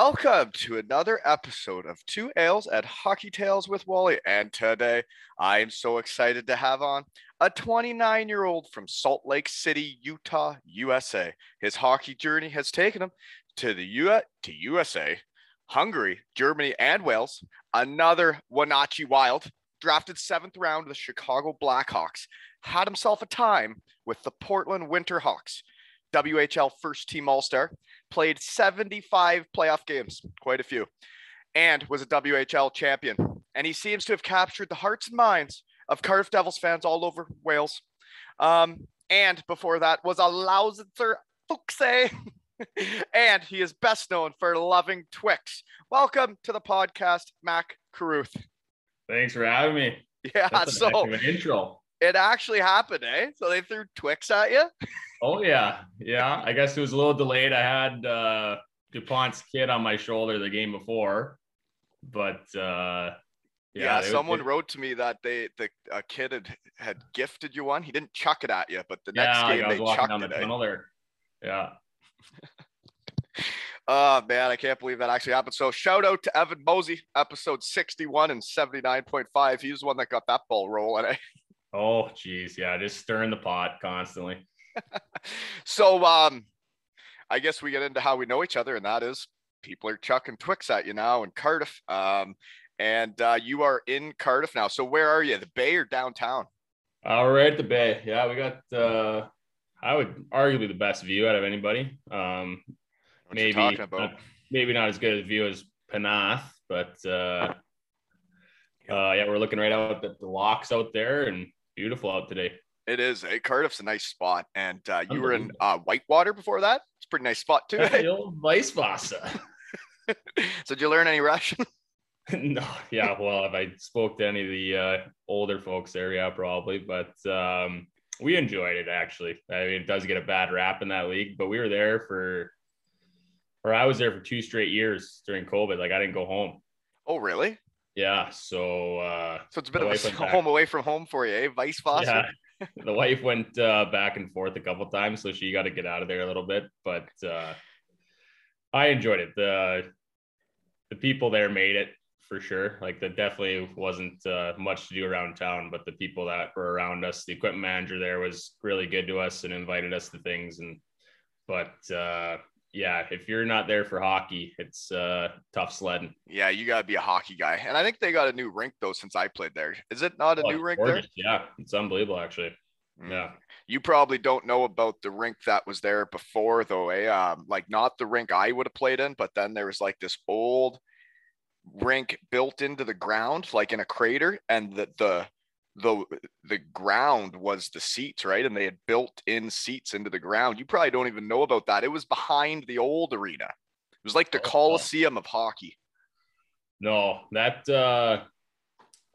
Welcome to another episode of Two Ales at Hockey Tales with Wally. And today I am so excited to have on a 29 year old from Salt Lake City, Utah, USA. His hockey journey has taken him to the U- to USA, Hungary, Germany, and Wales. Another Wenatchee Wild, drafted seventh round of the Chicago Blackhawks, had himself a time with the Portland Winterhawks. WHL first team All Star, played 75 playoff games, quite a few, and was a WHL champion. And he seems to have captured the hearts and minds of Cardiff Devils fans all over Wales. Um, and before that was a Lausitzer Fuchse. and he is best known for loving Twix. Welcome to the podcast, Mac Carruth. Thanks for having me. Yeah, That's so an intro. It actually happened, eh? So they threw Twix at you? Oh yeah, yeah. I guess it was a little delayed. I had uh, Dupont's kid on my shoulder the game before, but uh, Yeah, yeah, someone wrote to me that they the a kid had, had gifted you one. He didn't chuck it at you, but the next yeah, game I was they walking chucked down it. the eh? tunnel there. Yeah, Oh man, I can't believe that actually happened. So shout out to Evan Mosey, episode 61 and 79.5. He was the one that got that ball rolling. Oh geez, yeah, just stirring the pot constantly. So um I guess we get into how we know each other, and that is people are chucking Twix at you now in Cardiff. Um and uh, you are in Cardiff now. So where are you? The Bay or downtown? All right, the bay. Yeah, we got. uh I would arguably the best view out of anybody. Um, What maybe you talking about? not, maybe not as good a view as Penarth, but uh, uh, yeah, we're looking right out at the locks out there and beautiful out today. It is. Hey, Cardiff's a nice spot. And uh, you were in uh, Whitewater before that. It's a pretty nice spot too. the old vice versa. so did you learn any Russian? no, yeah, well, if I spoke to any of the uh, older folks there, yeah, probably, but um, we enjoyed it actually. I mean, it does get a bad rap in that league, but we were there for, or I was there for two straight years during COVID. Like I didn't go home. Oh, really? Yeah, so uh, So it's a bit of a home away from home for you, eh? Vice versa. yeah, the wife went uh, back and forth a couple times, so she got to get out of there a little bit. But uh, I enjoyed it. the The people there made it for sure. Like there definitely wasn't uh, much to do around town, but the people that were around us, the equipment manager there was really good to us and invited us to things. And but uh, yeah, if you're not there for hockey, it's uh, tough sledding. Yeah, you gotta be a hockey guy. And I think they got a new rink though since I played there. Is it not a Oh, new rink gorgeous. Yeah, it's unbelievable actually. there? Yeah. You probably don't know about the rink that was there before though, eh? Um, like not the rink I would have played in, but then there was like this old rink built into the ground, like in a crater, and the the the the ground was the seats, right? And they had built in seats into the ground. You probably don't even know about that. It was behind the old arena. It was like the Oh. Coliseum of hockey. No, that uh,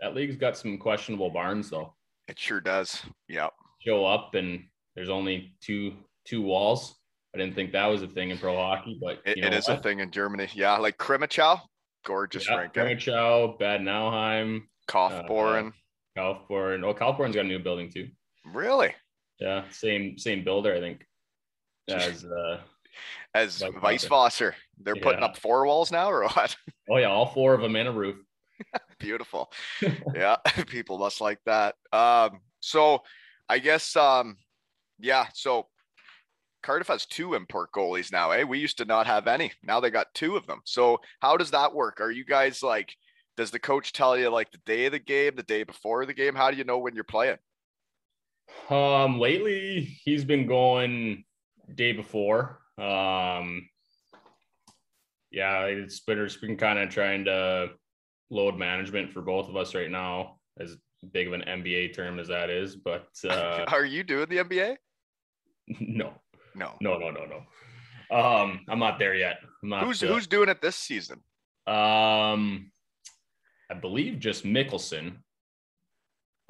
that league's got some questionable barns though. It sure does. Yeah. show up and there's only two two walls. I didn't think that was a thing in pro hockey, but It, it is a thing in Germany. Yeah, like Crimmitschau, gorgeous Yeah, rink. Bad Nauheim, Kaufbeuren. Kaufbeuren. Oh, Kaufbeuren's got a new building too. really? Yeah, same same builder, I think. As uh, As Like Weisswasser. They're putting up four walls now or what? oh yeah, all four of them in a roof. Beautiful. yeah, people must like that. Um, so I guess um yeah, so Cardiff has two import goalies now, eh? We used to not have any. Now they got two of them. So how does that work? Are you guys like does the coach tell you like the day of the game, the day before the game? How do you know when you're playing? Um, lately he's been going day before. Um, yeah, it's Spitter's been kind of trying to load management for both of us right now, as big of an MBA term as that is. But uh, Are you doing the MBA? no, No. no, no, no, no. Um, I'm not there yet. I'm not. Who's uh, who's doing it this season? Um, I believe just Mickelson.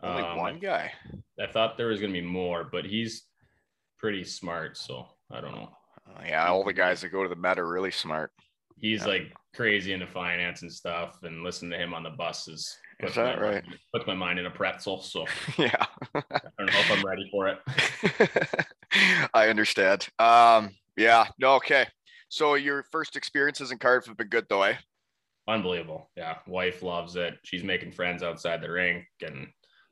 Only Um, one guy. I thought there was gonna be more, but he's pretty smart, so I don't know. Oh, yeah, all the guys that go to the Met are really smart. He's Yeah. like crazy into finance and stuff, and listen to him on the bus is Is that right? mind- puts my mind in a pretzel. So yeah. I don't know if I'm ready for it. I understand. Um, yeah, no, okay. So your first experiences in Cardiff have been good though, eh? Unbelievable. Yeah, wife loves it. She's making friends outside the rink and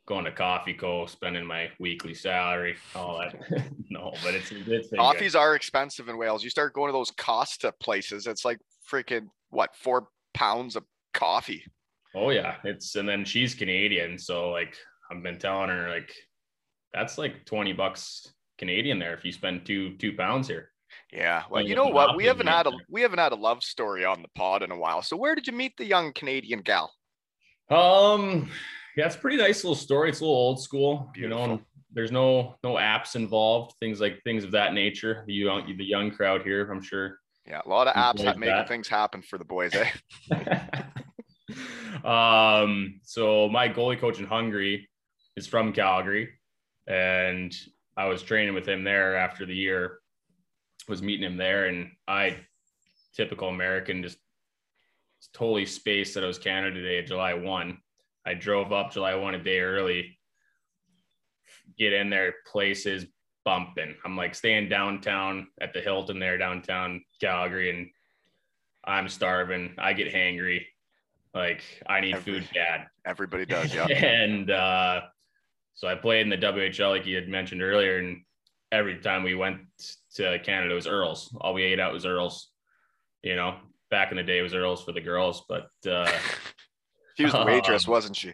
going to Coffee Co, spending my weekly salary, all that. no, but it's it's been good. Coffees are expensive in Wales. You start going to those Costa places, it's like freaking what four pounds of coffee. Oh yeah, it's and then she's Canadian, so like I've been telling her like that's like twenty bucks Canadian there if you spend two two pounds here. Yeah. Well, you know what? We haven't had a we haven't had a love story on the pod in a while. So where did you meet the young Canadian gal? Um, yeah, it's a pretty nice little story. It's a little old school, you know. There's no no apps involved, things like things of that nature. The young the young crowd here, I'm sure. Yeah, a lot of apps that that. things happen for the boys, eh? um, so my goalie coach in Hungary is from Calgary, and I was training with him there after the year. Was meeting him there, and I, typical American, just totally spaced that it was Canada Day, July one. I drove up July one a day early. Get in there, places bumping. I'm like staying downtown at the Hilton there, downtown Calgary, and I'm starving. I get hangry. Like I need Every- food bad. Everybody does, yeah. and uh, so I played in the WHL, like you had mentioned earlier, and every time we went to Canada, was Earls. All we ate out was Earls. You know, back in the day, it was Earls for the girls, but uh, She was the waitress, Um, wasn't she?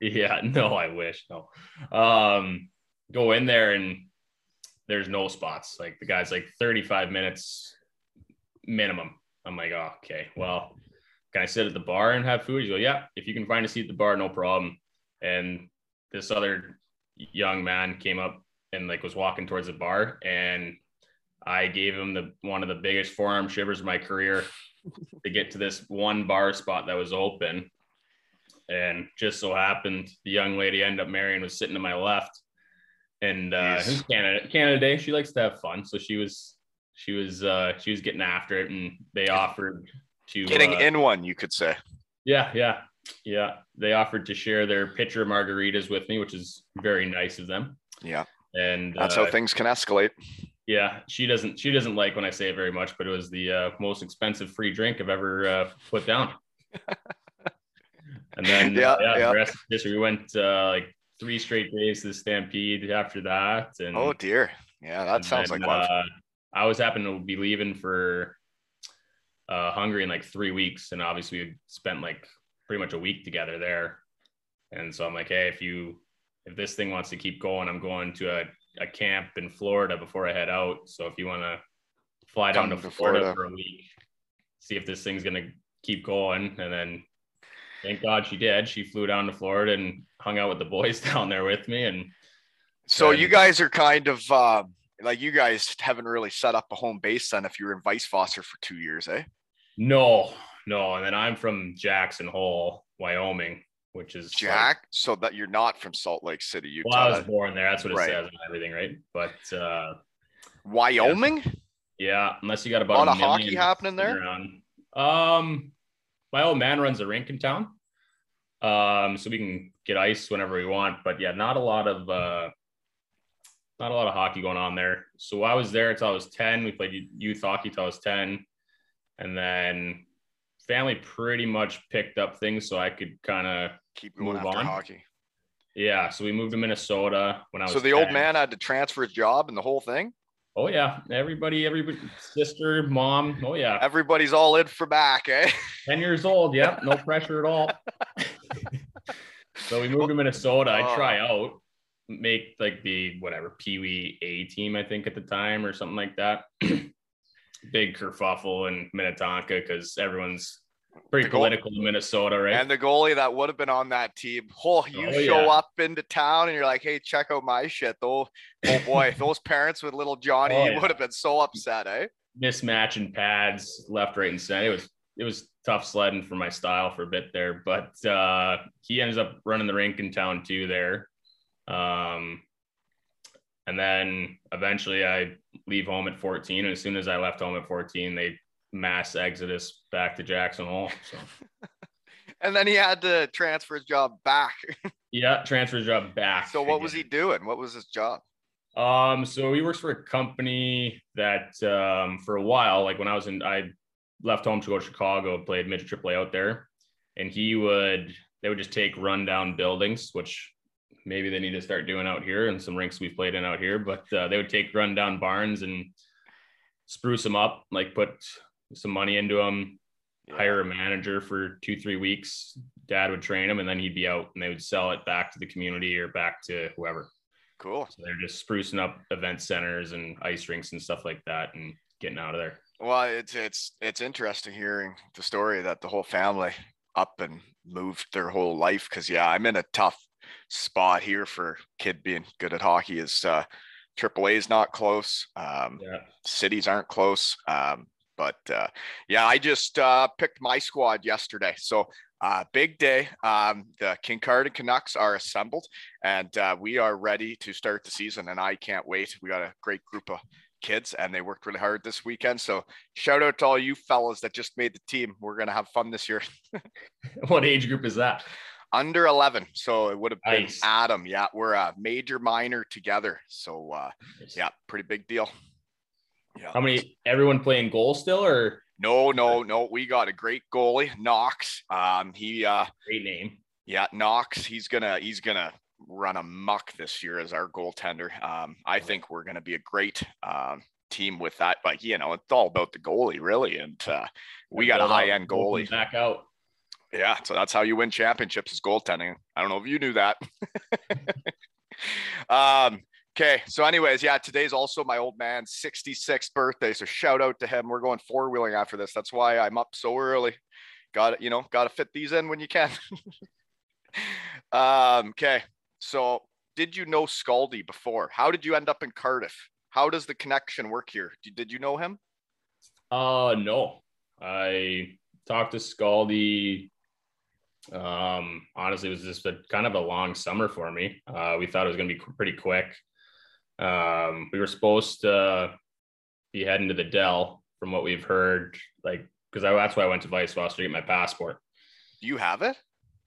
yeah, no, I wish no. Um, go in there and there's no spots. Like the guy's like 35 minutes minimum. I'm like, oh, okay, well, can I sit at the bar and have food? He's like, yeah, if you can find a seat at the bar, no problem. And this other young man came up and like was walking towards the bar and I gave him the one of the biggest forearm shivers of my career to get to this one bar spot that was open. And just so happened the young lady I ended up marrying was sitting to my left. And uh it. Canada Canada Day. She likes to have fun. So she was she was uh she was getting after it and they offered to Getting uh, in one, you could say. yeah, yeah, yeah. They offered to share their pitcher of margaritas with me, which is very nice of them. Yeah, And that's uh, how things can escalate. Yeah, she doesn't she doesn't like when I say it very much, but it was the uh, most expensive free drink I've ever uh, put down. and then Yeah, yeah, yeah. the rest of history. We went uh, like three straight days to the Stampede after that, and Oh dear. Yeah, that sounds then, like. Uh, I was happening to be leaving for uh, Hungary in like three weeks, and obviously we spent like pretty much a week together there. And so I'm like, hey, if you if this thing wants to keep going, I'm going to a, a camp in Florida before I head out. So if you want to fly down to to Florida, Florida. for a week, see if this thing's gonna keep going, and then thank God she did. She flew down to Florida and hung out with the boys down there with me, and So and- you guys are kind of uh, like you guys haven't really set up a home base then if you were in Weisswasser for two years, eh? No, no. And then I'm from Jackson Hole, Wyoming, which is like- Jack, so that you're not from Salt Lake City, Utah. well, I was born there. That's what it Right. says and everything, right? But uh, Wyoming? yeah, unless you got A about lot a of hockey happening there? around. Um, my old man runs a rink in town, um, so we can get ice whenever we want. But yeah, not a lot of uh, not a lot of hockey going on there. So I was there until I was ten. We played youth hockey till I was ten, and then family pretty much picked up things so I could kind of Keep going Move after on. hockey. Yeah, so we moved to Minnesota when I was. So the old man had to transfer his job and the whole thing. Oh yeah, everybody, everybody, sister, mom. Oh yeah, Everybody's all in for back, eh? ten years old. Yep, no pressure at all. so we moved to Minnesota. I Oh. try out, make like the whatever Pee Wee A team, I think at the time or something like that. Big kerfuffle in Minnetonka because everyone's pretty goal- political in Minnesota, right? And the goalie that would have been on that team, oh, you Oh, show yeah. up into town and you're like, hey, check out my shit. Though, oh boy, those parents with little Johnny Oh, yeah. would have been so upset, eh? Mismatching pads left, right, and center. It was it was tough sledding for my style for a bit there, but uh, he ends up running the rink in town too there. Um, and then eventually I leave home at 14. And as soon as I left home at 14, they mass exodus back to Jackson Hole. So And then he had to transfer his job back. yeah, transfer his job back. so what was he doing? What was his job? Um, so he works for a company that um, for a while, like when I was in, I left home to go to Chicago, played midget AAA out there, and he would they would just take rundown buildings, which maybe they need to start doing out here, and some rinks we've played in out here. But uh, they would take rundown barns and spruce them up, like put some money into them, hire a manager for two three weeks. Dad would train him, and then he'd be out, and they would sell it back to the community or back to whoever. Cool. So they're just sprucing up event centers and ice rinks and stuff like that and getting out of there. Well, it's it's it's interesting hearing the story that the whole family up and moved their whole life. Cause yeah, I'm in a tough spot here for kid being good at hockey is uh AAA is not close. Um Yeah. cities aren't close. Um, but uh, yeah, I just uh, picked my squad yesterday. So uh, big day. Um, the Kincardine Canucks are assembled, and uh, we are ready to start the season. And I can't wait. We got a great group of kids, and they worked really hard this weekend. So shout out to all you fellas that just made the team. We're gonna have fun this year. What age group is that? Under 11, so it would have been Nice. Adam. Yeah, we're a major minor together. So uh, yeah, pretty big deal. Yeah. How many? Everyone playing goal still, or No, no, no. We got a great goalie, Knox. Um, he uh great name? yeah, Knox, he's gonna he's gonna run amok this year as our goaltender. Um, I think we're gonna be a great um team with that. But you know, it's all about the goalie, really. And uh we got a high end goalie. Back out. Yeah, so that's how you win championships is goaltending. I don't know if you knew that. um, okay, so anyways, yeah, today's also my old man's 66th birthday. So shout out to him. We're going four wheeling after this. That's why I'm up so early. Got it, you know, got to fit these in when you can. um, okay, so did you know Scaldy before? How did you end up in Cardiff? How does the connection work here? Did, you know him? Uh no. I talked to Scaldy. Um, honestly, it was just a kind of a long summer for me. Uh, we thought it was gonna be pretty quick. Um, we were supposed to be heading to the DEL, from what we've heard, like because that's why I went to Weisswasser to get my passport. Do you have it?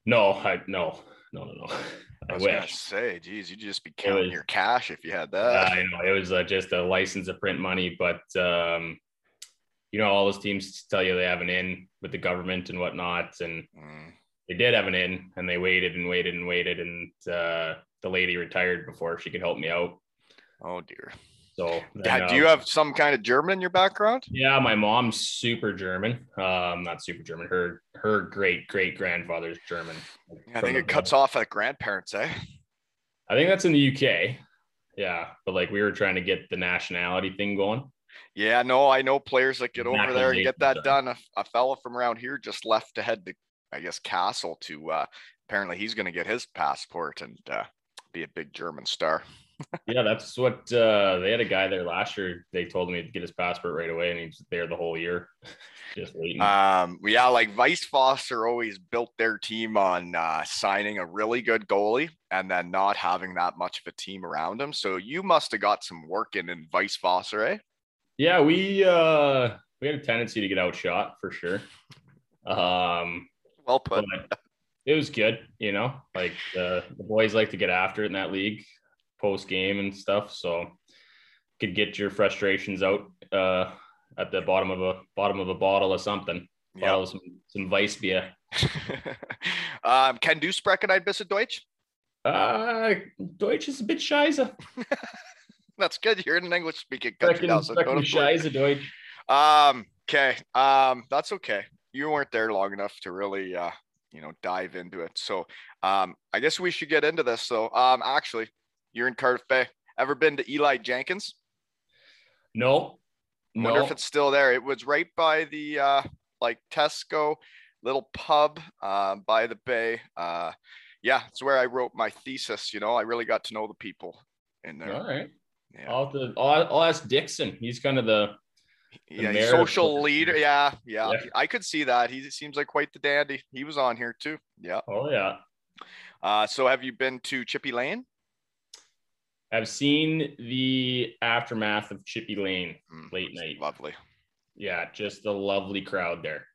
No, I no, no, no, no. I, I was gonna wish. say, geez, you'd just be counting was- your cash if you had that. I know it was uh, just a license to print money, but um, you know, all those teams tell you they have an in with the government and whatnot, and Mm. they did have an in, and they waited and waited and waited, and uh, the lady retired before she could help me out. Oh dear. So, Yeah, do you uh, have some kind of German in your background? Yeah, my mom's super German. Um, not super German. Her her great great grandfather's German. I think it cuts off at grandparents, eh? I think that's in the UK. Yeah, but like we were trying to get the nationality thing going. Yeah, no, I know players that get over there and get that Naturalization, done. A, a fella from around here just left to head to, I guess, Kassel to. uh Apparently, he's going to get his passport and uh, be a big German star. Yeah, that's what uh, they had a guy there last year. They told him he'd get his passport right away, and he's there the whole year, just waiting. Um, yeah, like Weisswasser always built their team on uh, signing a really good goalie and then not having that much of a team around him. So you must have got some work in in Weisswasser, eh? yeah, we uh, we had a tendency to get outshot for sure. Um, Well put. it was good, you know. Like the, the boys like to get after it in that league, post game and stuff. So could get your frustrations out uh, at the bottom of a bottom of a bottle of something. Yeah. Bottle of some some Weiss beer. um, can du sprechen ein bisschen Deutsch? Uh, Deutsch is a bit scheiße. That's good. You're in an English speaking country now, so don't scheiße Deutsch. Um, okay. Um, that's okay. You weren't there long enough to really uh, you know, dive into it. So um I guess we should get into this. So um actually, You're in Cardiff Bay. Ever been to Eli Jenkins? No, I wonder if it's still there. It was right by the uh, like Tesco little pub uh, by the bay. Uh, yeah, it's where I wrote my thesis. You know, I really got to know the people in there. All right. Yeah, I'll, to, I'll, I'll ask Dixon. He's kind of the yeah, he's of social leader. Yeah, yeah, Yeah. I could see that. He seems like quite the dandy. He was on here too. Yeah. oh yeah. Uh, so have you been to Chippy Lane? I've seen the aftermath of Chippy Lane Mm, late night. Lovely. Yeah, just a lovely crowd there.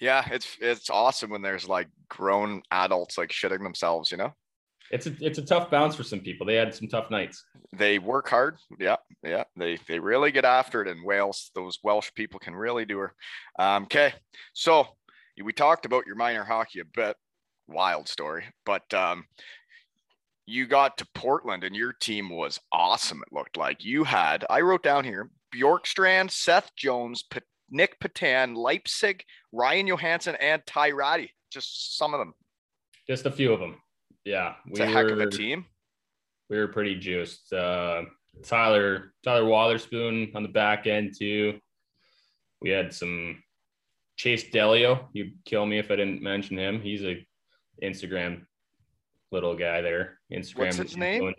Yeah, it's it's awesome when there's like grown adults like shitting themselves. You know. It's a it's a tough bounce for some people. They had some tough nights. they work hard. Yeah, yeah. They they really get after it in Wales. Those Welsh people can really do her. Um, okay, so we talked about your minor hockey a bit. Wild story, but um, you got to Portland and your team was awesome. It looked like you had. I wrote down here: Bjorkstrand, Seth Jones, P- Nic Petan, Leipsic, Ryan Johansen, and Ty Rattie. Just some of them. Just a few of them. Yeah, We it's a heck of a team. we were pretty juiced. Uh, Tyler Tyler Wotherspoon on the back end too. We had some Chase De Leo. You'd kill me if I didn't mention him. He's a Instagram little guy there. Instagram. What's his name?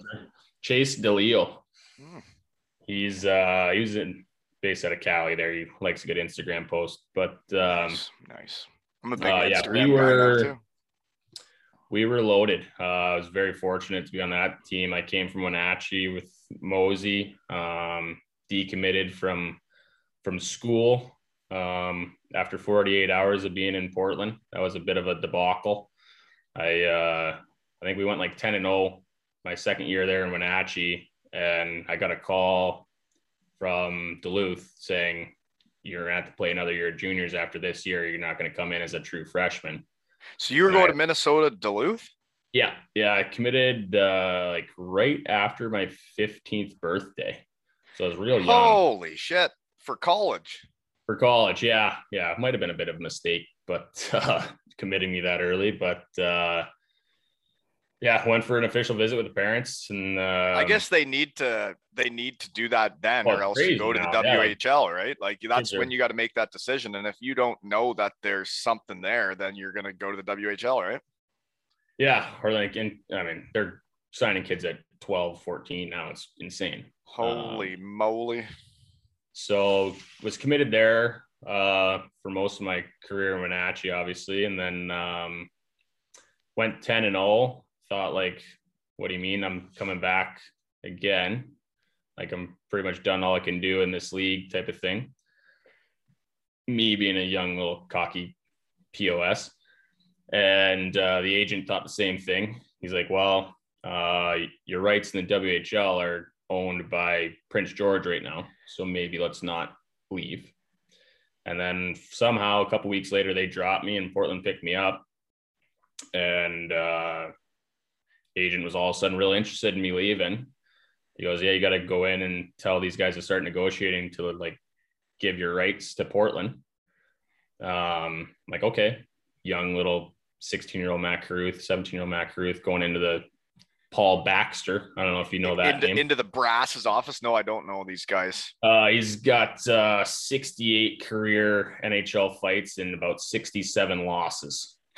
Chase De Leo. Hmm. He's uh he was in based out of Cali there. He likes a good Instagram post. But um nice, nice. I'm a big uh, yeah, Instagram we guy were- too. we were loaded. Uh, I was very fortunate to be on that team. I came from Wenatchee with Mosey, um, decommitted from from school um, after 48 hours of being in Portland. That was a bit of a debacle. I uh, I think we went like 10 and 0 my second year there in Wenatchee, and I got a call from Duluth saying you're gonna have to play another year of juniors after this year. You're not going to come in as a true freshman. So you were going Right. to Minnesota Duluth? Yeah, yeah, I committed uh, like right after my 15th birthday, so I was real young Holy shit. For college. for college. Yeah, yeah, it might have been a bit of a mistake, but uh, committing me that early. But uh, yeah, went for an official visit with the parents, and uh, I guess they need to they need to do that then Well, or else you go to the now, yeah, WHL, right? Like that's when you got to make that decision. And if you don't know that there's something there, then you're gonna go to the WHL, right? yeah, or like, in, I mean, they're signing kids at 12, 14 now. It's insane. Holy moly. so was committed there uh, for most of my career in Wenatchee, obviously, and then um, went 10 and 0. Thought like, what do you mean I'm coming back again? Like I'm pretty much done all I can do in this league, type of thing. Me being a young little cocky POS, and uh, the agent thought the same thing. He's like, well, uh, your rights in the WHL are owned by Prince George right now, so maybe let's not leave. And then somehow a couple weeks later, they dropped me and Portland picked me up. And uh, agent was all of a sudden really interested in me leaving. He goes, "Yeah, you got to go in and tell these guys to start negotiating to like give your rights to Portland." Um, I'm like, okay, young little 16 year old Matt Carruth, 17 year old Matt Carruth going into the Paul Baxter. I don't know if you know that into, name. into the brass's office. No, I don't know these guys. Uh, he's got uh, 68 career NHL fights and about 67 losses.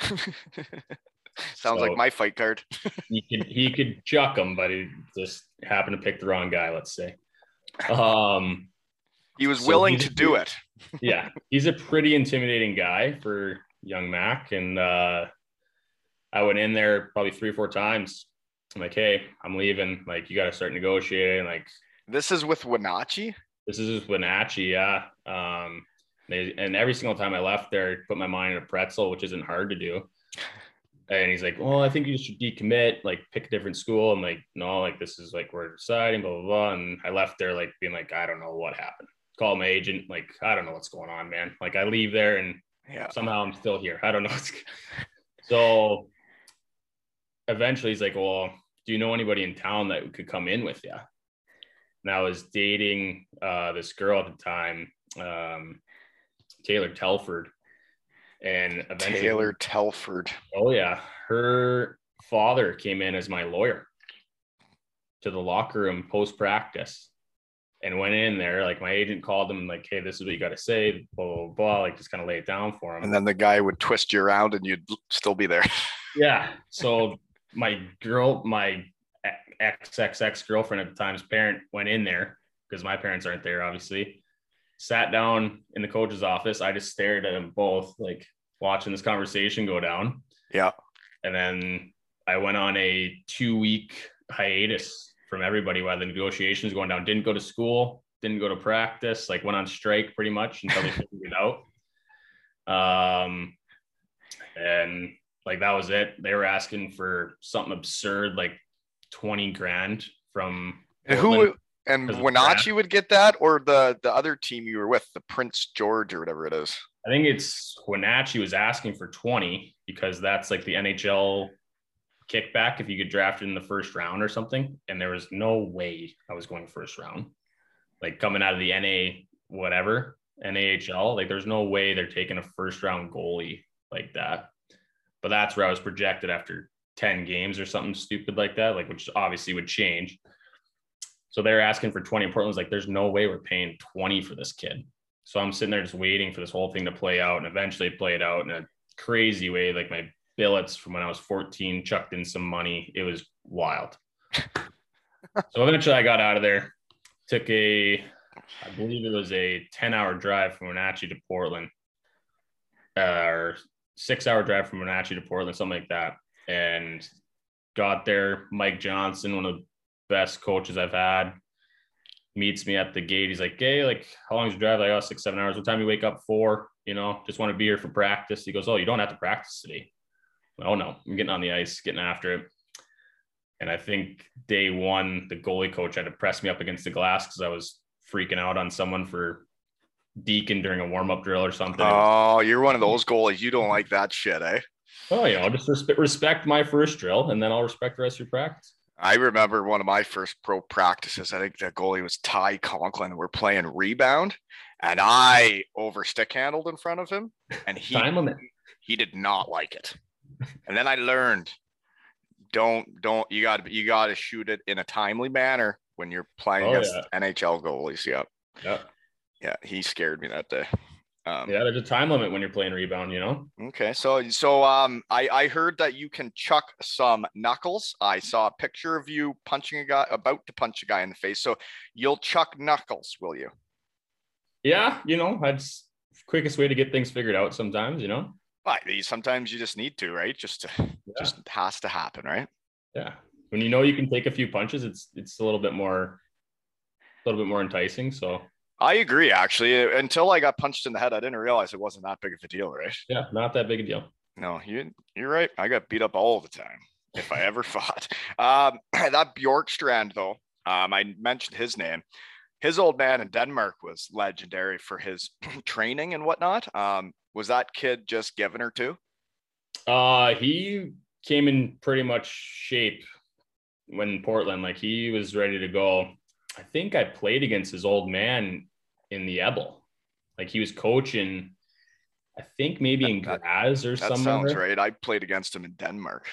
Sounds like my fight card. He could he could chuck him, but he just happened to pick the wrong guy. Let's say. Um, He was So willing to do it. yeah, he's a pretty intimidating guy for young Mac, and uh, I went in there probably three or four times. I'm like, hey, I'm leaving. Like, you got to start negotiating. Like, This is with Wenatchee. this is just Wenatchee, yeah. Um, they, and every single time I left there, I put my mind in a pretzel, which isn't hard to do. And he's like, "Well, I think you should decommit, like pick a different school." I'm like, "No, like this is like we're deciding, blah blah blah." And I left there like being like, "I don't know what happened." Call my agent, like, "I don't know what's going on, man." Like I leave there and Yeah. somehow I'm still here. I don't know. So eventually he's like, Well, do you know anybody in town that could come in with you? And I was dating uh, this girl at the time, um, Taylor Telford. And eventually, Taylor Telford. oh, yeah, her father came in as my lawyer. to the locker room post practice and went in there. Like my agent called him like, "Hey, this is what you got to say." Blah blah blah. Like just kind of lay it down for him. And then the guy would twist you around, and you'd still be there. yeah. So my girl, my ex girlfriend at the time's parent went in there because my parents aren't there, obviously. Sat down in the coach's office. I just stared at them both, like watching this conversation go down. Yeah. And then I went on a two week hiatus from everybody while the negotiations going down. Didn't go to school, didn't go to practice, like went on strike pretty much until they figured it out. Um, and like that was it. They were asking for something absurd, like 20 grand from and who and Wenatchee would get that or the the other team you were with, the Prince George or whatever it is. I think it's Wenatchee was asking for 20 because that's like the NHL kickback if you get drafted in the first round or something. And there was no way I was going first round. Like coming out of the NA, whatever, NAHL, like there's no way they're taking a first round goalie like that. But that's where I was projected after 10 games or something stupid like that, like which obviously would change. So they're asking for 20. Portland's like, there's no way we're paying 20 for this kid. So I'm sitting there just waiting for this whole thing to play out and eventually play it out in a crazy way. Like my billets from when I was 14 chucked in some money. It was wild. so eventually I got out of there, took a, I believe it was a 10 hour drive from Wenatchee to Portland, uh, or six hour drive from Wenatchee to Portland, something like that. And got there. Mike Johnston, one of the best coaches I've had, meets me at the gate. He's like, Hey, like, how long is your drive? Like, oh, six, seven hours. What time you wake up for? You know, just want to be here for practice. He goes, Oh, you don't have to practice today oh no, I'm getting on the ice, getting after it. And I think day one, the goalie coach had to press me up against the glass because I was freaking out on someone for deacon during a warm up drill or something. Oh, you're one of those goalies. You don't like that shit, eh? Oh, yeah. I'll just respect my first drill and then I'll respect the rest of your practice. I remember one of my first pro practices. I think the goalie was Ty Conklin. We're playing rebound, and I over stick handled in front of him, and he he did not like it and then I learned don't don't you got you got to shoot it in a timely manner when you're playing oh, against yeah. NHL goalies. Yep. Yeah. Yeah, he scared me that day. Um, yeah, there's a time limit when you're playing rebound, you know. Okay, so so um, I I heard that you can chuck some knuckles. I saw a picture of you punching a guy, about to punch a guy in the face. So you'll chuck knuckles, will you? Yeah, you know, that's quickest way to get things figured out. Sometimes, you know. But sometimes you just need to, right? Just to, yeah. just has to happen, right? Yeah. When you know you can take a few punches, it's it's a little bit more, a little bit more enticing. So I agree. Actually, until I got punched in the head, I didn't realize it wasn't that big of a deal, right? Yeah, not that big a deal. No, you you're right. I got beat up all the time if I ever fought. Um, that Bjorkstrand though, um, I mentioned his name. His old man in Denmark was legendary for his training and whatnot. Um, was that kid just given or to? Uh, he came in pretty much shape when Portland, like he was ready to go. I think I played against his old man in the Ebel. Like he was coaching, I think maybe in Graz or something. That sounds right. I played against him in Denmark.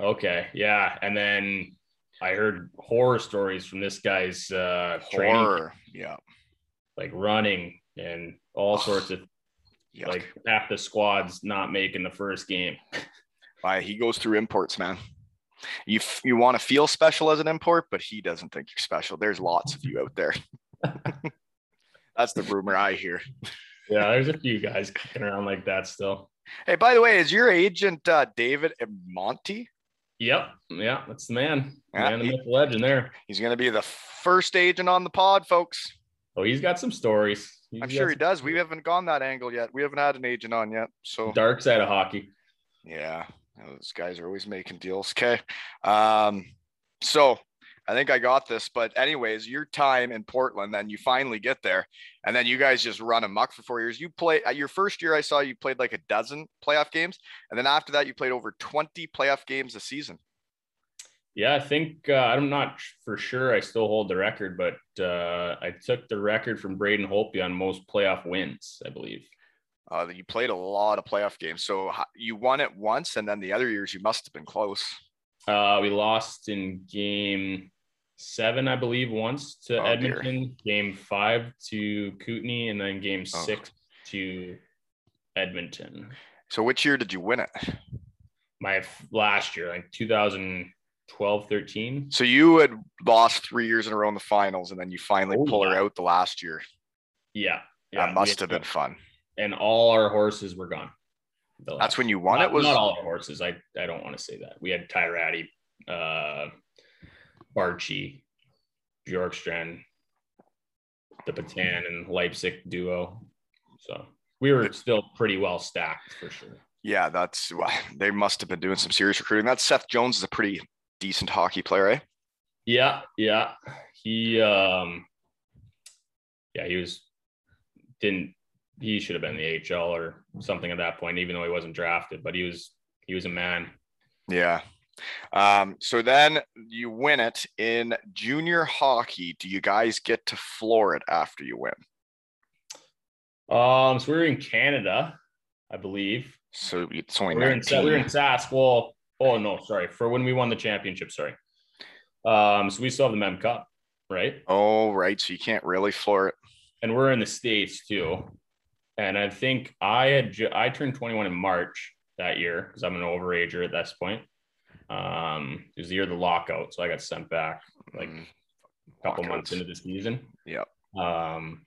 Okay. Yeah. And then I heard horror stories from this guy's uh horror. Training, yeah. Like running and all sorts of Yuck. Like half the squad's not making the first game. Why he goes through imports, man. You you want to feel special as an import, but he doesn't think you're special. There's lots of you out there. That's the rumor I hear. Yeah, there's a few guys kicking around like that still. Hey, by the way, is your agent uh, David Monty? Yep. Yeah, that's the man. Yeah, man, the legend there. He's going to be the first agent on the pod, folks. Oh, he's got some stories. He's I'm sure he does. We haven't gone that angle yet. We haven't had an agent on yet. So dark side of hockey. Yeah, those guys are always making deals. Okay. Um, so I think I got this. But anyways, your time in Portland, then you finally get there, and then you guys just run amok for four years. You play at your first year. I saw you played like a dozen playoff games, and then after that, you played over 20 playoff games a season. Yeah, I think uh, I'm not for sure. I still hold the record, but uh, I took the record from Braden Holtby on most playoff wins, I believe. Uh, you played a lot of playoff games, so you won it once, and then the other years you must have been close. Uh, we lost in game seven, I believe, once to Oh, dear. Edmonton, game five to Kootenay, and then game Oh. six to Edmonton. So which year did you win it? My f- last year, like 2012, 13. So you had lost three years in a row in the finals, and then you finally Oh, pull her out the last year. Yeah. yeah that must have been fun. And all our horses were gone. That's when you won not, it. Was not all our horses. I, I don't want to say that. We had Tyratty, uh, Barchi, Bjorkstrand, the Petan, and Leipsic duo. So we were still pretty well stacked for sure. yeah, that's well, they must have been doing some serious recruiting. That Seth Jones is a pretty decent hockey player, eh? Yeah, yeah. He um yeah, he was didn't he should have been the HL or something at that point, even though he wasn't drafted, but he was he was a man. Yeah. Um, so then you win it in junior hockey. Do you guys get to floor it after you win? Um so we were in Canada, I believe. So it's only We were in we were in Sask. Well, oh no, sorry. For when we won the championship, sorry. Um so we still have the Mem Cup, right? Oh, right. So you can't really floor it. and we're in the states too. And I think I had I turned 21 in March that year because I'm an overager at this point. Um, it was the year of the lockout, so I got sent back like Mm, a couple months into the season. Yep. Um,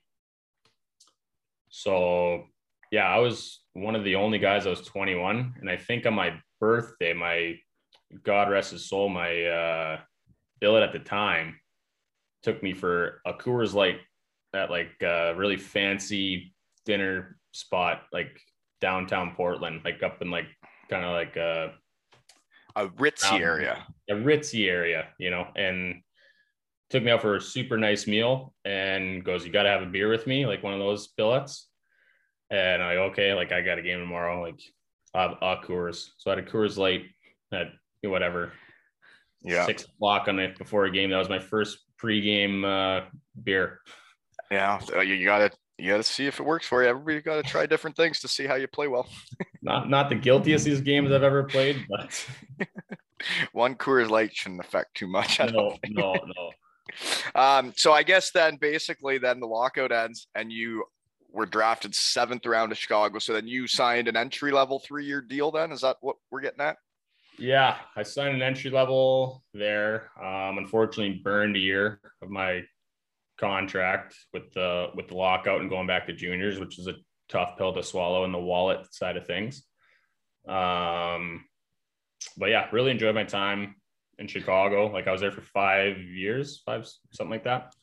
so yeah, I was one of the only guys I was 21, and I think on my birthday, my God rest his soul, my uh, billet at the time took me for a Coors Light at like a really fancy dinner spot, like downtown Portland, like up in like kind of like a, A ritzy Um, area. a ritzy area, you know, and took me out for a super nice meal and goes, You got to have a beer with me, like one of those billets. And I, okay, like I got a game tomorrow, like I have a Coors. So I had a Coors Light at whatever, Yeah. six o'clock on it before a game. That was my first pregame uh, beer. Yeah. Uh, You, you gotta you gotta see if it works for you. Everybody gotta try different things to see how you play well. Not not the guiltiest of these games I've ever played, but One Coors Light shouldn't affect too much. I don't no, no, no. Um, so I guess then basically then the lockout ends and you were drafted seventh round of Chicago. So then you signed an entry level three year deal. Then is that what we're getting at? Yeah, I signed an entry level there. Um, unfortunately, burned a year of my contract with the with the lockout and going back to juniors, which is a tough pill to swallow in the wallet side of things. Um, but yeah, really enjoyed my time in Chicago. Like I was there for five years, five something like that.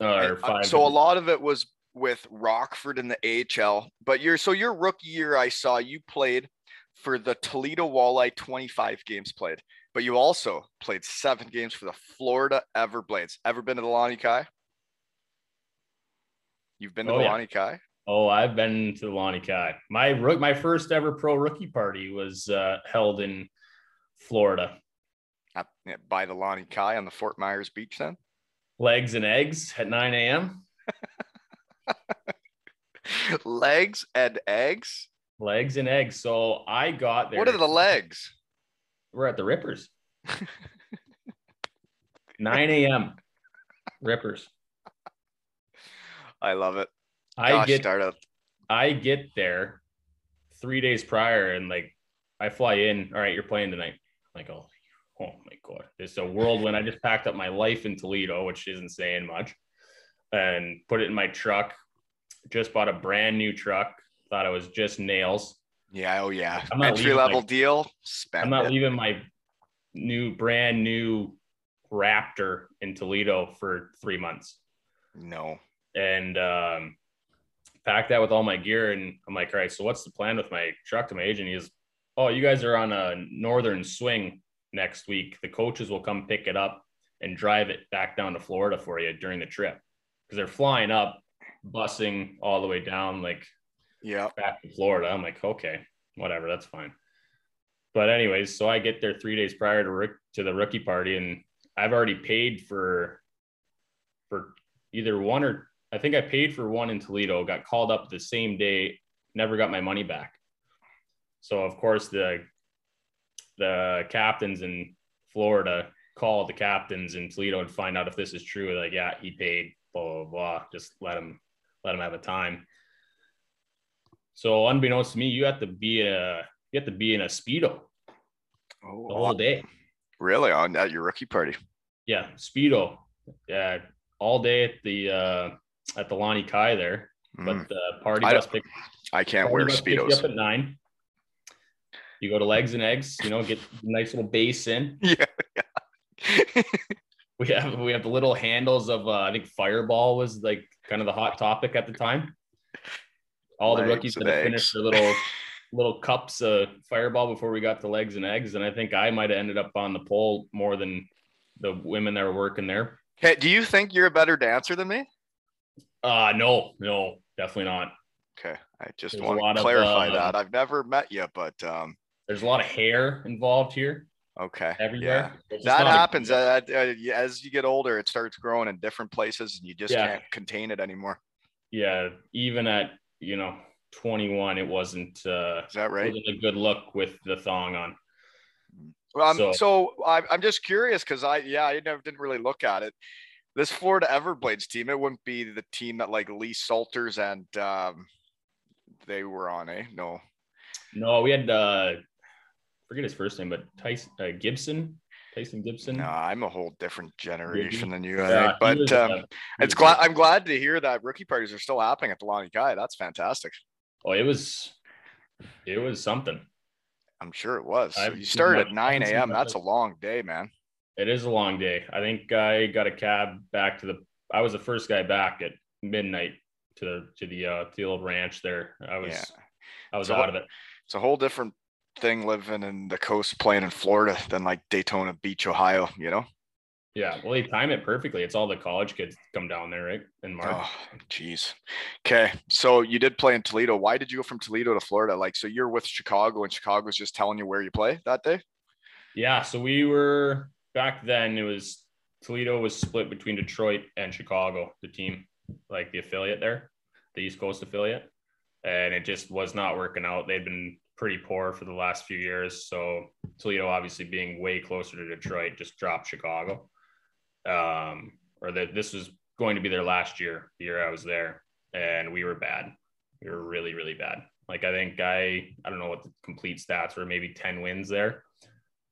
Or uh, five. so a lot of it was with Rockford in the AHL, but your so your rookie year, I saw you played for the Toledo Walleye 25 games played, but you also played seven games for the Florida Everblades. Ever been to the Lani Kai? You've been to Oh, the yeah. Lani Kai? Oh, I've been to the Lani Kai. My rook, my first ever pro rookie party was uh, held in Florida. Yeah, by the Lani Kai on the Fort Myers beach then? Legs and eggs at 9 a.m. legs and eggs? Legs and eggs. So I got there. What are the legs? We're at the Rippers. 9 a.m. Rippers. I love it. I Gosh, get start up. I get there three days prior and like I fly in. All right, you're playing tonight. I'm like, oh, oh my god, it's a whirlwind. I just packed up my life in Toledo, which isn't saying much, and put it in my truck. Just bought a brand new truck. Thought it was just nails. Yeah, oh yeah. I'm not Entry level like- deal. Spend I'm not it. leaving my new brand new Raptor in Toledo for three months. No. and um, packed that with all my gear. And I'm like, all right, so what's the plan with my truck to my agent? He's, oh, you guys are on a northern swing next week. The coaches will come pick it up and drive it back down to Florida for you during the trip because they're flying up, busing all the way down, like Yeah. back to Florida. I'm like, okay, whatever, that's fine. But anyways, so I get there three days prior to to the rookie party, and I've already paid for for either one or I think I paid for one in Toledo. Got called up the same day, never got my money back. So of course the the captains in Florida call the captains in Toledo and find out if this is true. Like, yeah, he paid, blah blah blah. Just let him let him have a time. So unbeknownst to me, you have to be a you have to be in a speedo Oh, the whole day. really? On at your rookie party? Yeah, speedo. Yeah, all day at the uh, at the Lani Kai there. Mm, But the party I bus pick, I can't wear speedos. up at nine. You go to legs and eggs. You know, get a nice little base in. yeah. We have we have the little handles of uh, I think Fireball was like kind of the hot topic at the time. All the rookies that finished their little little cups of Fireball before we got to legs and eggs, and I think I might have ended up on the pole more than the women that were working there. Okay, do you think you're a better dancer than me? Uh no, no, definitely not. Okay, I just There's want to of, clarify um, that. I've never met you, but um, There's a lot of hair involved here okay, everywhere. Yeah. That not a- happens uh, uh, as you get older. It starts growing in different places, and you just Yeah. can't contain it anymore. yeah, even at you know 21, it wasn't uh, Is that right? a good look with the thong on. Um, so, So- I'm, I'm just curious because I yeah I never didn't really look at it. This Florida Everblades team, it wouldn't be the team that like Lee Salters and um, they were on, eh? No, No, we had uh forget his first name, but Tyson uh, Gibson, Tyson Gibson. no, I'm a whole different generation than you. I Yeah, think. But was, um, uh, it's glad. I'm glad to hear that rookie parties are still happening at the Lani Kai. That's fantastic. Oh, it was it was something. I'm sure it was. I've you started at 9 a.m. That's a long day, man. It is a long day. I think I got a cab back to the. I was the first guy back at midnight to to the uh, to the old ranch there. I was Yeah. I was So out of it. It's a whole different thing living in the coast playing in Florida than like Daytona Beach, Ohio, you know? Yeah, well, they time it perfectly. It's all the college kids come down there, right? In March. Oh, jeez. Okay. So you did play in Toledo. Why did you go from Toledo to Florida? Like, so you're with Chicago and Chicago's just telling you where you play that day? Yeah, so we were back then. It was Toledo was split between Detroit and Chicago, the team, like the affiliate there, the East Coast affiliate, and it just was not working out. They'd been pretty poor for the last few years, so Toledo, obviously being way closer to Detroit, just dropped Chicago. Um, or that this was going to be their last year, the year I was there, and we were bad. We were really, really bad. Like I think I, I don't know what the complete stats were, maybe ten wins there.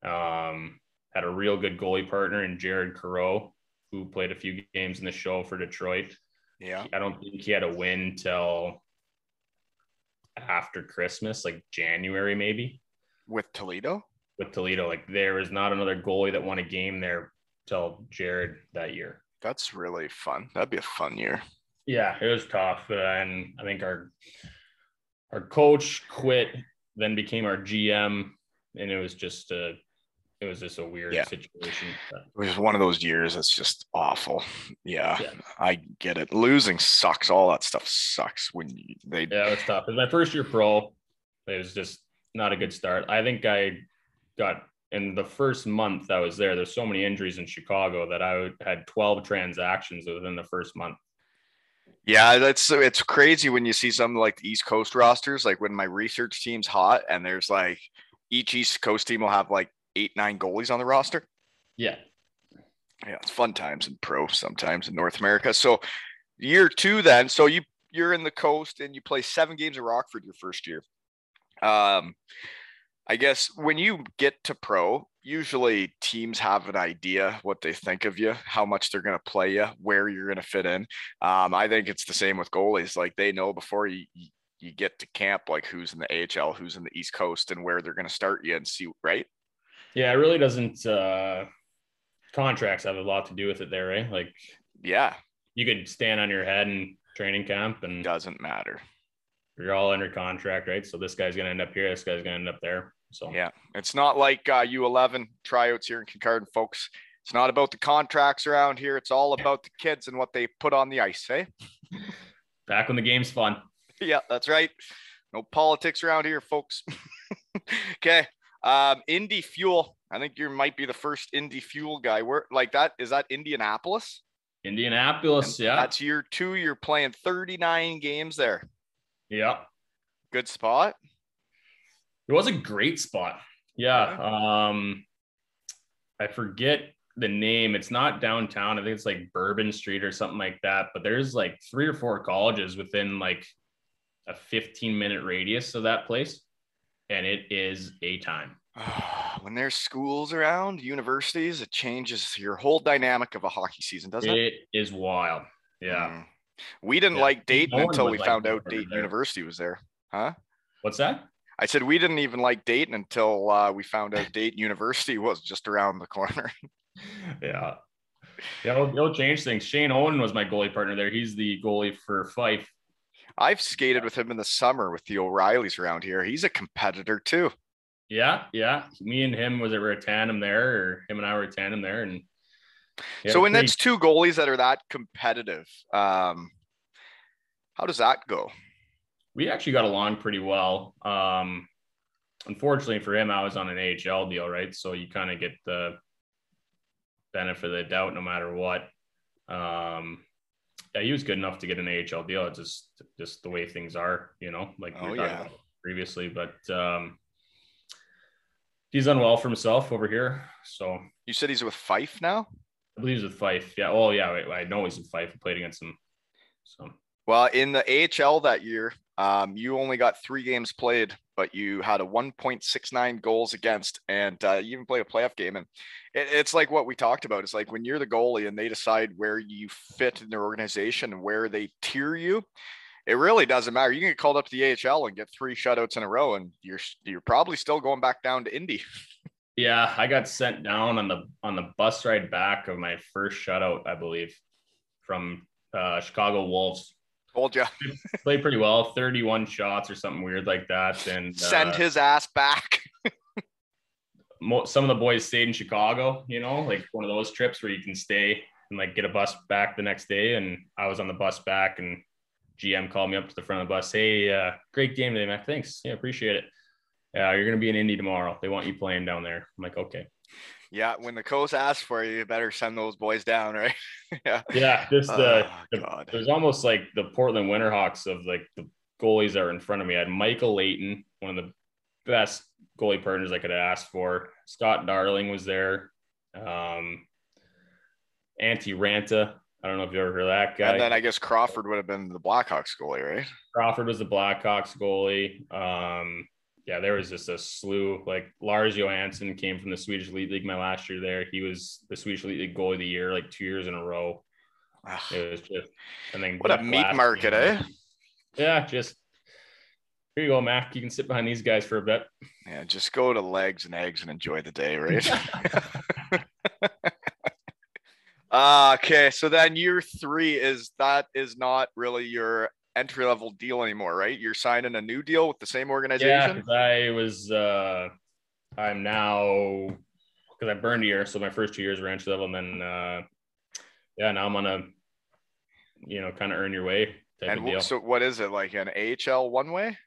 Um, had a real good goalie partner in Jared Coreau, who played a few games in the show for Detroit. Yeah. I don't think he had a win till after Christmas, like January maybe, With Toledo? with Toledo. Like there was not another goalie that won a game there till Jared that year. That's really fun. That'd be a fun year. Yeah, it was tough, uh, and I think our our coach quit, then became our GM, and it was just a it was just a weird Yeah. situation. But- It was one of those years that's just awful. Yeah, Yeah. I get it. Losing sucks. All that stuff sucks when you, they. Yeah, it was tough. It was my first year pro. It was just not a good start. I think I got in the first month I was there. There's so many injuries in Chicago that I had 12 transactions within the first month. Yeah, that's it's crazy when you see some like the East Coast rosters. Like when my research team's hot, and there's like each East Coast team will have like eight, nine goalies on the roster. Yeah, Yeah, it's fun times in pro sometimes in North America. So year two, then, so you you're in the coast and you play seven games at Rockford your first year. Um, I guess when you get to pro, usually teams have an idea what they think of you, how much they're going to play you, where you're going to fit in. Um, I think it's the same with goalies. Like they know before you you- you get to camp, like who's in the AHL, who's in the East Coast, and where they're going to start you and see. Right? Yeah. It really doesn't. uh Contracts have a lot to do with it there, right? Like Yeah, you could stand on your head in training camp, and doesn't matter. you're all under contract, right? So this guy's gonna end up here. This guy's gonna end up there. So Yeah, it's not like uh, U11 tryouts here in Kincardine, folks. It's not about the contracts around here. It's all about the kids and what they put on the ice, eh? back when the game's fun. yeah, that's right. No politics around here, folks. okay. Um, Indy Fuel. I think you might be the first Indy Fuel guy. Where like that is that Indianapolis? Indianapolis, And yeah, That's year two. You're playing 39 games there. yeah. Good spot. It was a great spot. Yeah. Um, I forget the name. It's not downtown. I think it's like Bourbon Street or something like that. But there's like three or four colleges within like a 15 minute radius of that place, and it is a time. when there's schools around, universities, it changes your whole dynamic of a hockey season, doesn't it? It is wild. Yeah. Mm. We didn't Yeah. like Dayton No until we like found out Dayton there. University was there. Huh? What's that? I said we didn't even like Dayton until uh, we found out Dayton University was just around the corner. Yeah. Yeah, it'll, it'll change things. Shane Owen was my goalie partner there. He's the goalie for Fife. I've skated with him in the summer with the O'Reillys around here. He's a competitor too. Yeah, yeah. Me and him was we were a tandem there, or him and I were a tandem there, and yeah, so when pretty- that's two goalies that are that competitive, um, how does that go? we actually got along pretty well. Um, unfortunately for him, I was on an AHL deal, right? So you kind of get the benefit of the doubt no matter what. Um, yeah, he was good enough to get an AHL deal. It's just just the way things are, you know, like we Oh, were yeah. about previously. But um, he's done well for himself over here. So You said he's with Fife now. I believe he's with Fife. Yeah. Oh, yeah. I, I know he's with Fife. I played against him. So Well, in the AHL that year, um, you only got three games played, but you had a 1.69 goals against, and uh, you even played a playoff game. And it, it's like what we talked about. It's like when you're the goalie and they decide where you fit in their organization and where they tier you. It really doesn't matter. You can get called up to the AHL and get three shutouts in a row, and you're you're probably still going back down to Indy. Yeah, I got sent down on the on the bus ride back of my first shutout, I believe, from uh, Chicago Wolves. Told you, Played pretty well, 31 shots or something weird like that. And send uh, his ass back. some of the boys stayed in Chicago, you know, like one of those trips where you can stay and like get a bus back the next day. And I was on the bus back, and GM called me up to the front of the bus. Hey, uh, great game today, Mac. Thanks. Yeah, appreciate it. Yeah, you're gonna be in Indy tomorrow. They want you playing down there. I'm like, okay. Yeah, when the coach asks for you, you better send those boys down, right? yeah. Yeah, just uh, Oh, the- God. it was almost like the Portland Winterhawks of like the goalies that were in front of me. I had Michael Leighton, one of the best goalie partners I could have asked for. Scott Darling was there. Um, Antti Raanta. I don't know if you ever heard of that guy. And then I guess Crawford would have been the Blackhawks goalie, right? Crawford was the Blackhawks goalie. Um, yeah, there was just a slew. Like Lars Johansson came from the Swedish Elite League my last year there. He was the Swedish Elite League goalie of the year, like two years in a row. Ugh. It was just, and then What a meat Glass market, eh? Yeah, just here you go, Mac. You can sit behind these guys for a bit. Yeah, just go to legs and eggs and enjoy the day, right? uh, okay, so then year three is that is not really your entry level deal anymore, right? You're signing a new deal with the same organization. yeah, I was. uh I'm now because I burned a year, so my first two years were entry level, and then uh yeah, now I'm on a you know kind of earn your way type and of deal. so, what is it like an AHL one way?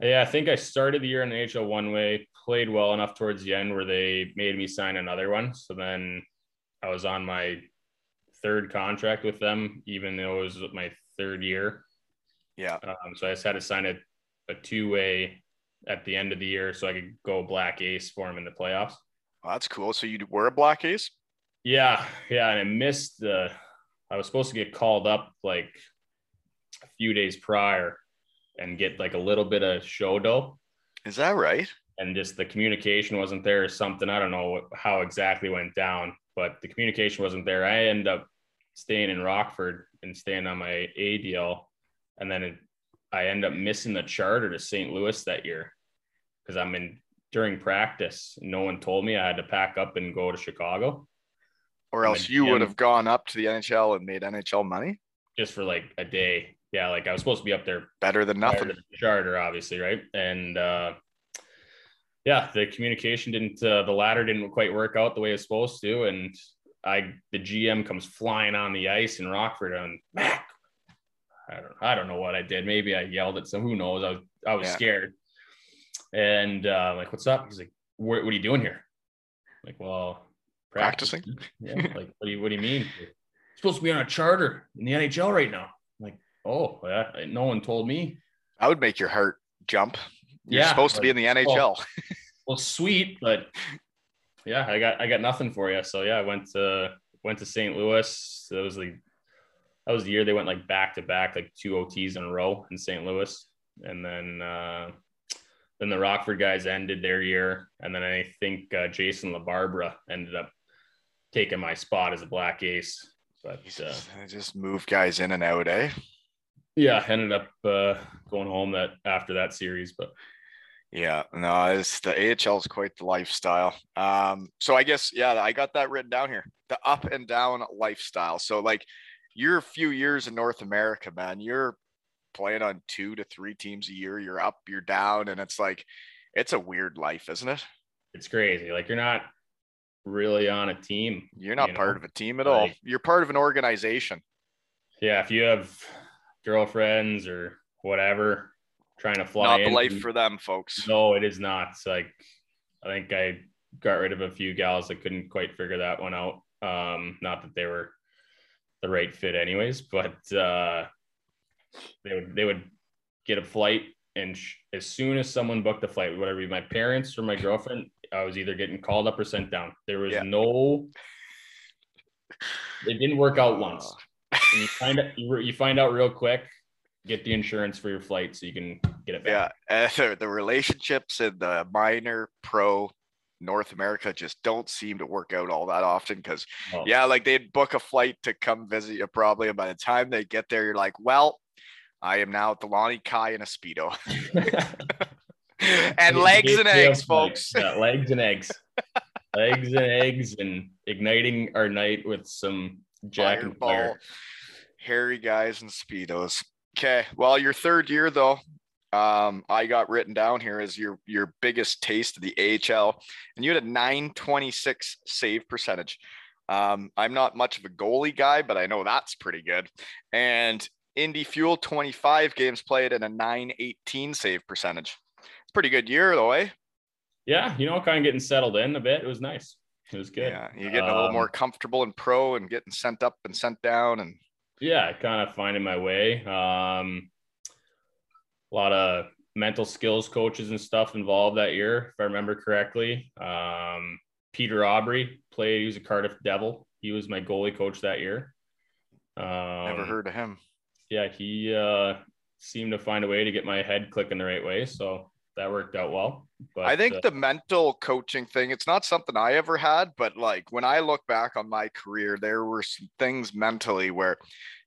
Yeah, I think I started the year in the HL one way, played well enough towards the end where they made me sign another one. So then I was on my third contract with them, even though it was my third year. Yeah, Um, so I just had to sign a, a two way at the end of the year so I could go black ace for them in the playoffs. that's cool. So you were a Black Ace. Yeah, yeah, and I missed the. I was supposed to get called up like a few days prior and get like a little bit of show dough. Is that right? and just the communication wasn't there or something. I don't know how exactly went down, but the communication wasn't there. I ended up staying in Rockford and staying on my A deal. And then it, I end up missing the charter to St. Louis that year because I'm in during practice. No one told me I had to pack up and go to Chicago Or else you would have gone up to the NHL and made NHL money. just for like a day. Yeah, like I was supposed to be up there Better than nothing. the charter, obviously, right? And uh, yeah, the communication didn't, uh, the ladder didn't quite work out the way it's supposed to, and I, the GM comes flying on the ice in Rockford and Mac. I don't, I don't know what I did. Maybe I yelled at some. Who knows? I was, I was Yeah. scared. And uh, I'm like, what's up? He's like, what, what are you doing here? I'm like, well, Practicing? Yeah. Like, what do you, what do you mean? Supposed to be on a charter in the NHL right now. I'm like, oh, yeah, no one told me. I would make your heart jump. You're Yeah, supposed to be in the. NHL. well, sweet, but Yeah, I got I got nothing for you. So yeah, I went to went to St. Louis. That was the that was the year they went like back to back, like two OTs in a row in St. Louis, and then uh, then the Rockford guys ended their year, and then I think uh, Jason LaBarbera ended up taking my spot as a black ace. But uh, I just move guys in and out, eh? yeah, ended up uh, going home that after that series, but Yeah, no, it's the AHL is quite the lifestyle. Um, so I guess yeah, I got that written down here. The up and down lifestyle. So like you're a few years in North America, man. You're playing on two to three teams a year. You're up, you're down, and it's like it's a weird life, isn't it? it's crazy. Like you're not really on a team. You're not you part know? of a team at all. You're part of an organization. Yeah, if you have girlfriends or whatever trying to fly not the in, life for them, folks. No, it is not. It's like I think I got rid of a few gals that couldn't quite figure that one out. Um, not that they were the right fit, anyways, but uh, they would they would get a flight, and sh- as soon as someone booked a flight, whatever, my parents or my girlfriend, I was either getting called up or sent down. There was Yeah. no. It didn't work out once. And you find out you, re- you find out real quick. Get the insurance for your flight so you can get it back. Yeah, uh, the relationships in the minor pro North America just don't seem to work out all that often because Oh. yeah, like they'd book a flight to come visit you probably, and by the time they get there, you're like, well, I am now at the Lani Kai in a speedo and legs and eggs, folks. Yeah, legs and eggs. legs and eggs and igniting our night with some jack and Fireball, fire. hairy guys and speedos. Okay, well, your third year though, um, I got written down here as your your biggest taste of the AHL, and you had a 926 save percentage. Um, I'm not much of a goalie guy, but I know that's pretty good. And Indy Fuel 25 games played and a 918 save percentage. It's a pretty good year though, eh? Yeah, you know, kind of getting settled in a bit. It was nice. It was good. Yeah, you're getting a little Um, more comfortable in pro and getting sent up and sent down and yeah, kind of finding my way. Um, a lot of mental skills coaches and stuff involved that year, if I remember correctly. Um, Peter Aubry played. He was a Cardiff Devil. He was my goalie coach that year. Um, never heard of him. Yeah, he uh, seemed to find a way to get my head clicking the right way, so that worked out well. But I think uh, the mental coaching thing, it's not something I ever had, but like when I look back on my career, there were some things mentally where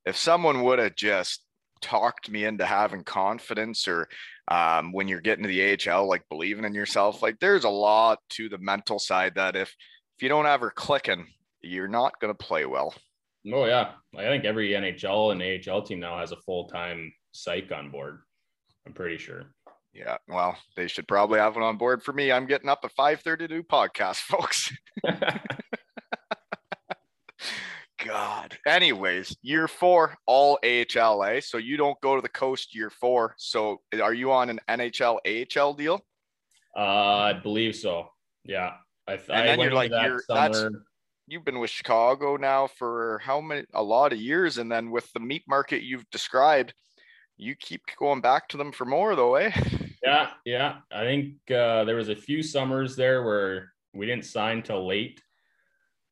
if someone would have just talked me into having confidence or um, when you're getting to the AHL, like believing in yourself, like there's a lot to the mental side that if if you don't have her clicking, you're not going to play well. oh yeah, I think every NHL and AHL team now has a full time psych on board. I'm pretty sure. Yeah, well, they should probably have one on board for me. I'm getting up at 5:30 to do podcast, folks. God. Anyways, year four, all AHLA. So you don't go to the coast year four. So are you on an NHL AHL deal? Uh, I believe so. Yeah. I, th- And I then you're like, that you're, that's, you've been with Chicago now for how many? A lot of years, and then with the meat market you've described, you keep going back to them for more, though, eh? Yeah, yeah. I think uh, there was a few summers there where we didn't sign till late,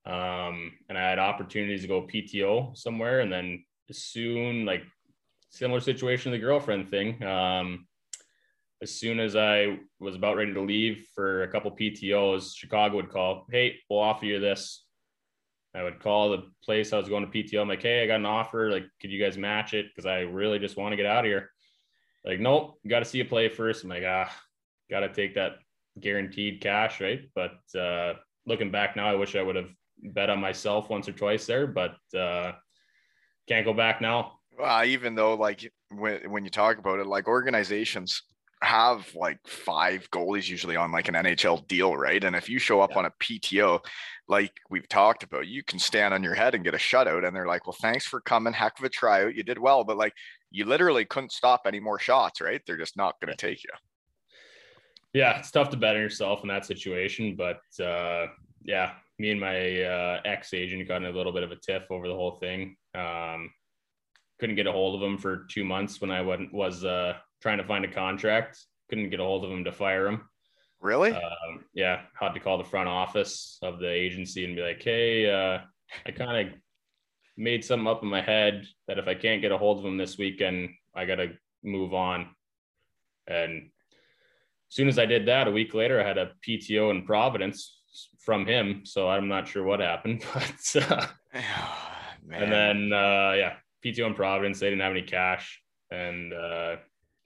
um, and I had opportunities to go PTO somewhere, and then soon like similar situation to the girlfriend thing. Um, as soon as I was about ready to leave for a couple PTOs, Chicago would call, "Hey, we'll offer you this." I would call the place I was going to PTO. I'm like, "Hey, I got an offer. Like, could you guys match it? Because I really just want to get out of here." like, nope, got to see a play first. I'm like, ah, got to take that guaranteed cash, right? But uh, looking back now, I wish I would have bet on myself once or twice there, but uh, can't go back now. Well, even though like when when you talk about it, like organizations have like five goalies usually on like an NHL deal, right? And if you show up Yeah. on a PTO, like we've talked about, you can stand on your head and get a shutout. And they're like, well, thanks for coming. Heck of a tryout. You did well, but like you literally couldn't stop any more shots, right? They're just not going to take you. Yeah, it's tough to bet on yourself in that situation, but uh, yeah, me and my uh, ex agent got in a little bit of a tiff over the whole thing. Um, couldn't get a hold of him for two months when I went, was uh, trying to find a contract. Couldn't get a hold of him to fire him. Really? Um, yeah, had to call the front office of the agency and be like, "Hey, uh, I kind of made something up in my head that if I can't get a hold of him this weekend, I got to move on." And as soon as I did that, a week later, I had a PTO in Providence from him. So I'm not sure what happened, but uh, Man. and then uh, yeah, PTO in Providence. They didn't have any cash and uh,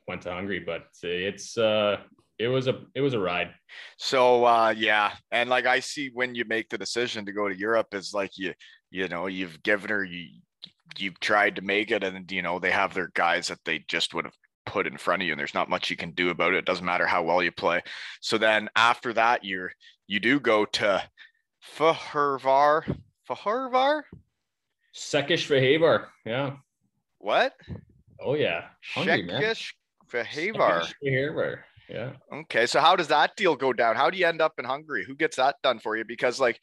went to Hungary, but it's uh, it was a it was a ride. So uh yeah, and like I see when you make the decision to go to Europe is like you you know, you've given her you you've tried to make it and you know, they have their guys that they just would have put in front of you and there's not much you can do about it. It doesn't matter how well you play. So then after that you're you do go to Fahurvar. Fahurvar? Sekish Fahavar. Yeah. What? Oh yeah. Hungry. Shekish Fahavar. Fahavar. Yeah. Okay, so how does that deal go down? How do you end up in Hungary? Who gets that done for you? Because like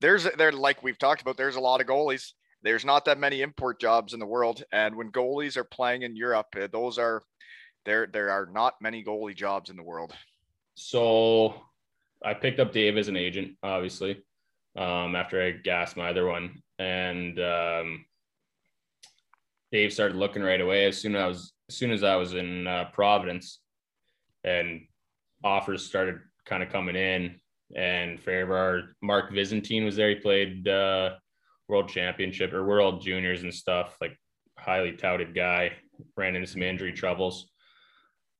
there's there like we've talked about, there's a lot of goalies. There's not that many import jobs in the world, and when goalies are playing in Europe, eh, those are there. There are not many goalie jobs in the world. So I picked up Dave as an agent, obviously, um, after I gassed my other one, and um, Dave started looking right away as soon as I was as soon as I was in uh, Providence, and offers started kind of coming in. And Fehervar, Mark Visentin was there. He played uh, World Championship or World Juniors and stuff. Like highly touted guy. Ran into some injury troubles,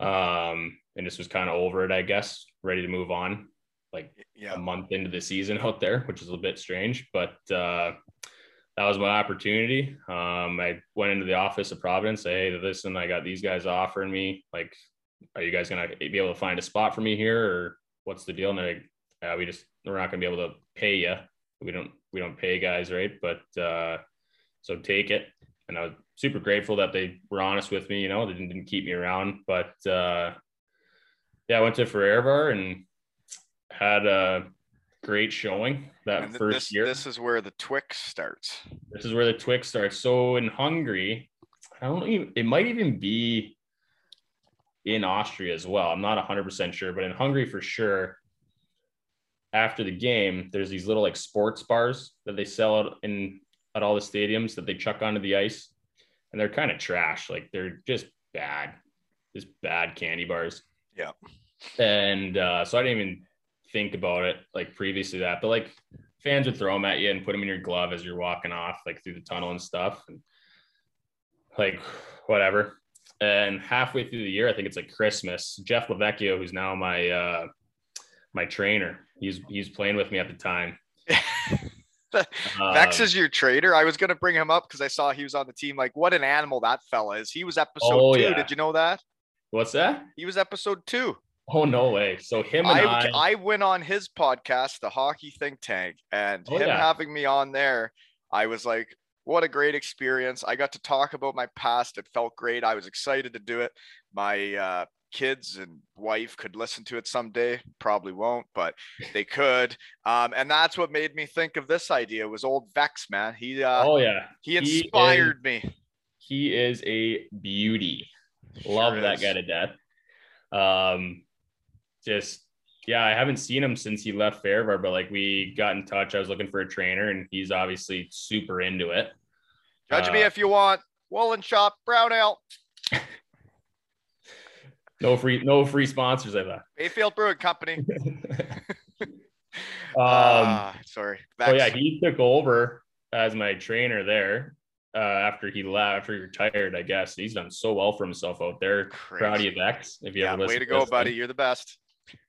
um, and this was kind of over it, I guess. Ready to move on. Like Yeah. a month into the season out there, which is a bit strange, but uh, that was my opportunity. Um, I went into the office of Providence, say, hey, listen, I got these guys offering me. Like, are you guys gonna be able to find a spot for me here, or what's the deal? And they're like, yeah, we just we're not gonna be able to pay you. We don't we don't pay guys, right? But uh, so take it. And I was super grateful that they were honest with me. You know, they didn't, didn't keep me around, but uh, yeah, I went to Fehervar and had a great showing that And first this, year. this is where the Twix starts. This is where the Twix starts. So in Hungary, I don't even, it might even be in Austria as well. I'm not 100% sure, but in Hungary for sure, after the game, there's these little like sports bars that they sell out in at all the stadiums that they chuck onto the ice. And they're kind of trash. Like they're just bad, just bad candy bars. Yeah. And uh, so I didn't even think about it like previously that, but like fans would throw them at you and put them in your glove as you're walking off, like through the tunnel and stuff. And like whatever. And halfway through the year, I think it's like Christmas. Jeff LoVecchio, who's now my uh, my trainer, he's he's playing with me at the time. Vex is your trader. I was gonna bring him up because I saw he was on the team. Like, what an animal that fella is. He was episode Oh, two. yeah. Did you know that? what's that? He was episode two. Oh no way! So him and I, I, I went on his podcast, the Hockey Think Tank, and Oh, him yeah. having me on there, I was like, what a great experience. I got to talk about my past. It felt great. I was excited to do it. My uh, kids and wife could listen to it someday. Probably won't, but they could. Um, and that's what made me think of this idea was old Vex, man. He uh, oh yeah, he is- inspired me. he is a beauty. Love Sure that is. guy to death. Um, just yeah, I haven't seen him since he left Fehervar, but like we got in touch. I was looking for a trainer, and he's obviously super into it. Judge me Uh, if you want. Woolen Shop, Brown Ale, No free, no free sponsors. I thought. Bayfield Brewing Company. um, Ah, sorry. so yeah, he took over as my trainer there uh, after he left, after he retired. I guess he's done so well for himself out there. Proud of you, Vex. If you Yeah, ever way to go, buddy. You're the best.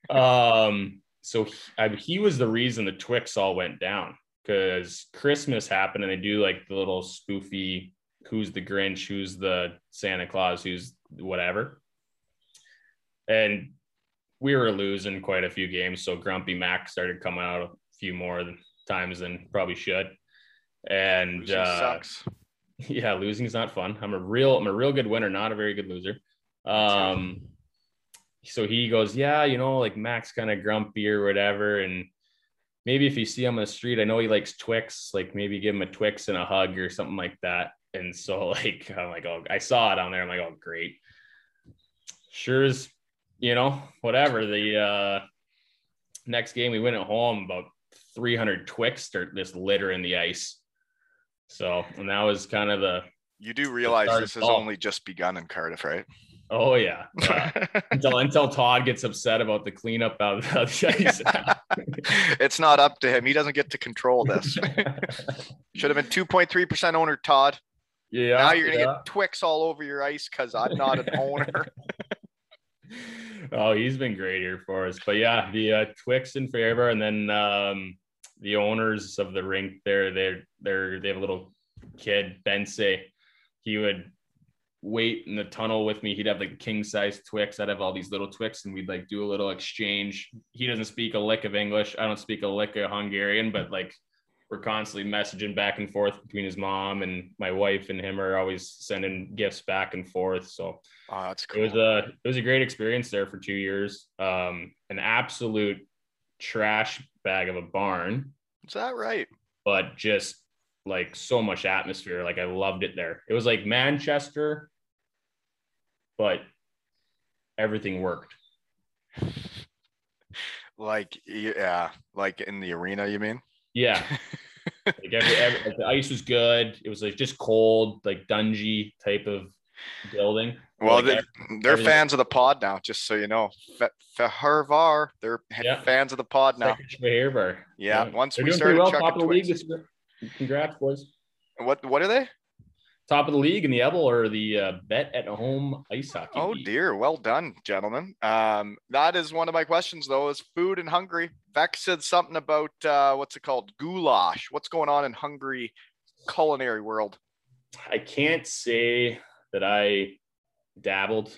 Um, so he, I, he was the reason the Twix all went down because Christmas happened and they do like the little spoofy who's the Grinch, who's the Santa Claus, who's whatever. And we were losing quite a few games. So Grumpy Mac started coming out a few more times than probably should. And Losing uh, sucks. yeah, losing is not fun. I'm a real, I'm a real good winner, not a very good loser. Um, so he goes, yeah, you know, like Max kind of grumpy or whatever, and maybe if you see him on the street, I know he likes Twix, like maybe give him a Twix and a hug or something like that. And so like I'm like, oh, I saw it on there. I'm like, oh, great. Sure as you know, whatever. The uh next game we went at home about 300 Twix start this litter in the ice. So, and that was kind of the You do realize this has only just begun in Cardiff, right? Oh yeah, yeah. until until Todd gets upset about the cleanup out of the ice. it's not up to him. He doesn't get to control this. Should have been 2.3% owner, Todd. yeah, now you're gonna yeah. get Twix all over your ice because I'm not an owner. oh, he's been great here for us. But yeah, the uh, Twix in favor, and then um, the owners of the rink there, they're they're they have a little kid, Bense. He would wait in the tunnel with me. He'd have like king size Twix. I'd have all these little Twix, and we'd like do a little exchange. He doesn't speak a lick of English. I don't speak a lick of Hungarian, but like we're constantly messaging back and forth between his mom and my wife and him are always sending gifts back and forth. So Oh, that's it was a it was a great experience there for two years. Um, an absolute trash bag of a barn, Is that right? but just like so much atmosphere. Like I loved it there. It was like Manchester, but everything worked. Like, yeah, like in the arena, you mean? Yeah. like every, every like the ice was good. It was like just cold, like dungy type of building. Well, Like, they, they're everything- fans of the pod now, just so you know. Fehervar, they're Yeah. fans of the pod now. Schwager bar. Yeah, once They're we started well, chucking top the league this year. Congrats, boys. What what are they? Top of the league in the EBEL or the uh, bet at home ice hockey. Oh league. dear, well done, gentlemen. Um, that is one of my questions though, is food in Hungary. Vex said something about uh, what's it called? Goulash. What's going on in Hungary culinary world? I can't say that I dabbled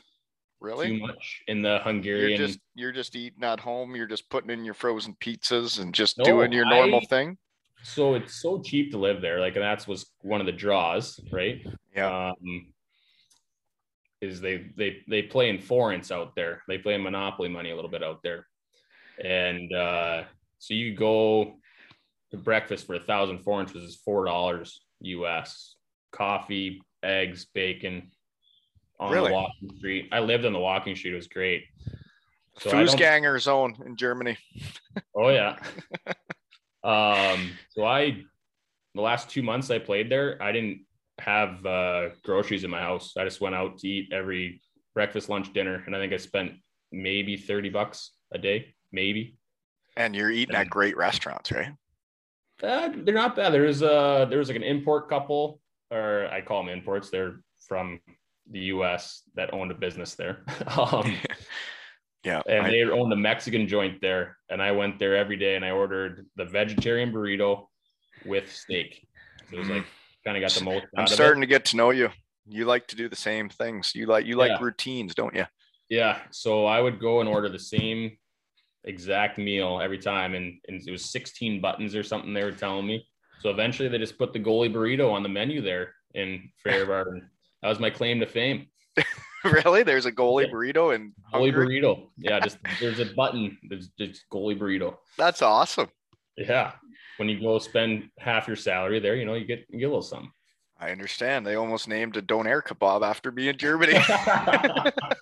really too much in the You're Hungarian. just you're just eating at home, you're just putting in your frozen pizzas and just No, doing your normal I- thing. So it's so cheap to live there. Like, and that's was one of the draws, right? Yeah. Um, is they they they play in forints out there. They play in monopoly money a little bit out there, and uh, so you go to breakfast for a thousand forints, which is four dollars US. Coffee, eggs, bacon on Really? the walking street. I lived on the walking street. It was great. So Fußganger zone in Germany. Oh yeah. um, so I the last two months I played there, I didn't have uh, groceries in my house. I just went out to eat every breakfast, lunch, dinner, and I think I spent maybe thirty bucks a day, maybe. And you're eating at great restaurants, right? Uh, they're not bad. There's uh there was like an import couple, or I call them imports. They're from the U.S. that owned a business there. um, Yeah. and I- they owned a Mexican joint there. And I went there every day and I ordered the vegetarian burrito with steak. So it was like kind of got the most. Mm. I'm of it. starting to get to know you. You like to do the same things. You like you like Yeah. routines, don't you? Yeah. So I would go and order the same exact meal every time. And, and it was 16 buttons or something they were telling me. So eventually they just put the goalie burrito on the menu there in Fehervar. and that was my claim to fame. really? There's a goalie Yeah. burrito and Goalie burrito. Yeah. Just there's a button. There's just goalie burrito. That's awesome. Yeah. When you go spend half your salary there, you know, you get, you get a little something. I understand. They almost named a doner kebab after me in Germany.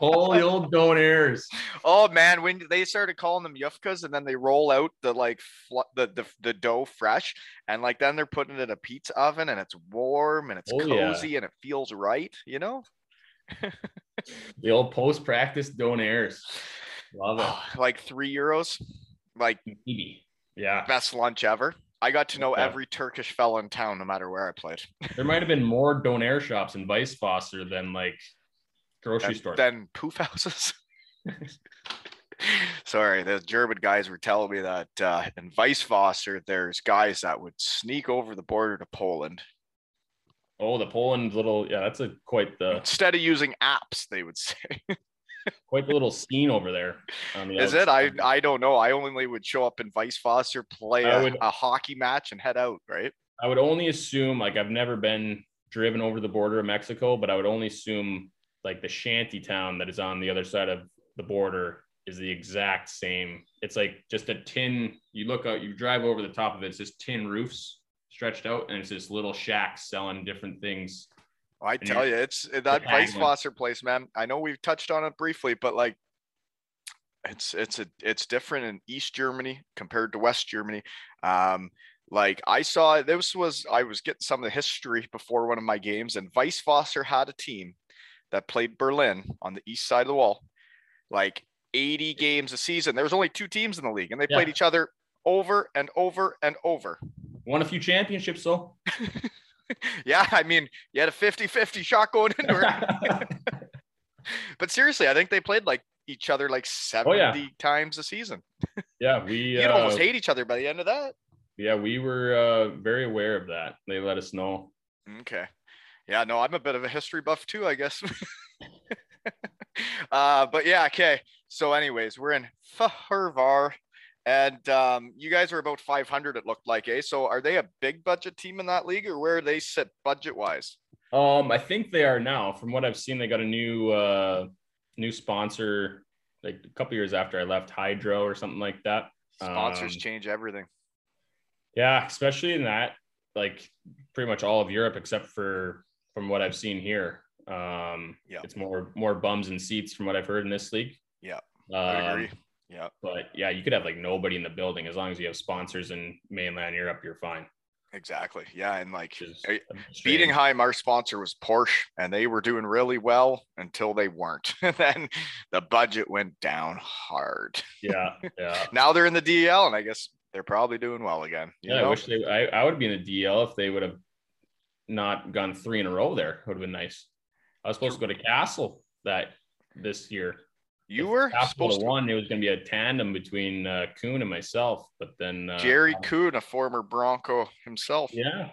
Holy old donairs. oh man, when they started calling them yufkas and then they roll out the like fl- the, the the dough fresh and like then they're putting it in a pizza oven and it's warm and it's Oh, yeah. cozy and it feels right, you know? The old post practice donairs. Love it. like three euros, like Maybe. Yeah. best lunch ever. I got to know Yeah. every Turkish fella in town, no matter where I played. There might have been more donair shops in Weisswasser than like grocery And stores. then poof houses. Sorry, the German guys were telling me that uh, in Weisswasser, there's guys that would sneak over the border to Poland. oh, the Poland little yeah, that's a quite the Instead of using apps, they would say. quite the little scene over there. On the Is it? I. I don't know. I only would show up in Weisswasser, play a, would- a hockey match, and head out. Right? I would only assume like I've never been driven over the border of Mexico, but I would only assume like the shanty town that is on the other side of the border is the exact same. It's like just a tin. You look out, you drive over the top of it. It's just tin roofs stretched out, and it's just little shacks selling different things. I And tell you're- it's that Weisswasser place, man. I know we've touched on it briefly, but like It's it's a it's different in East Germany compared to West Germany. Um, like I saw this was I was getting some of the history before one of my games, and Weisswasser had a team that played Berlin on the east side of the wall, like 80 games a season. There was only two teams in the league, and they played each other over and over and over. Won a few championships though. Yeah, I mean, you had a 50-50 shot going into it. but seriously, I think they played like each other like 70 Oh, yeah. times a season. yeah, we You'd uh, almost hate each other by the end of that. yeah we were uh, very aware of that. They let us know. Okay. Yeah, no, I'm a bit of a history buff too, I guess. uh, but yeah, okay. So, anyways, we're in Fahurvar, and um, you guys are about 500. It looked like, eh? So, are they a big budget team in that league, or where they sit budget wise? Um, I think they are now. From what I've seen, they got a new uh new sponsor like a couple years after I left Hydro or something like that. Sponsors Um, change everything. Yeah, especially in that, like pretty much all of Europe except for from what I've seen here. Um, Yeah. it's more more bums and seats from what I've heard in this league. Yeah, I Um, agree. Yeah, but yeah, you could have like nobody in the building as long as you have sponsors in mainland Europe, you're fine. exactly. Yeah, and like Which is a bit strange. Beating Heim, our sponsor was Porsche, and they were doing really well until they weren't. And then the budget went down hard. Yeah, yeah. Now they're in the DEL, and I guess they're probably doing well again. you Yeah, I wish they. I, I would be in the DEL if they would have not gone three in a row. There would have been nice. I was supposed to go to Kassel that this year. you If were Kassel supposed to. one. It was going to be a tandem between uh, Kuhn and myself, but then uh, Jerry Kuhn, a former Bronco himself. Yeah,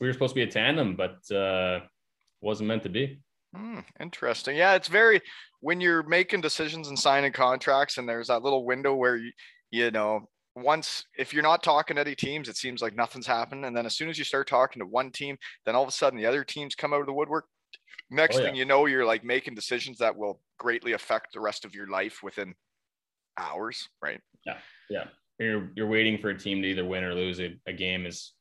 we were supposed to be a tandem, but uh, wasn't meant to be. Hmm, interesting. Yeah, it's very when you're making decisions and signing contracts, and there's that little window where you, you know, once if you're not talking to any teams, it seems like nothing's happened, and then as soon as you start talking to one team, then all of a sudden the other teams come out of the woodwork. Next Oh, thing you know, you're like making decisions that will greatly affect the rest of your life within hours, right? Yeah, yeah. You're you're waiting for a team to either win or lose. A, a game is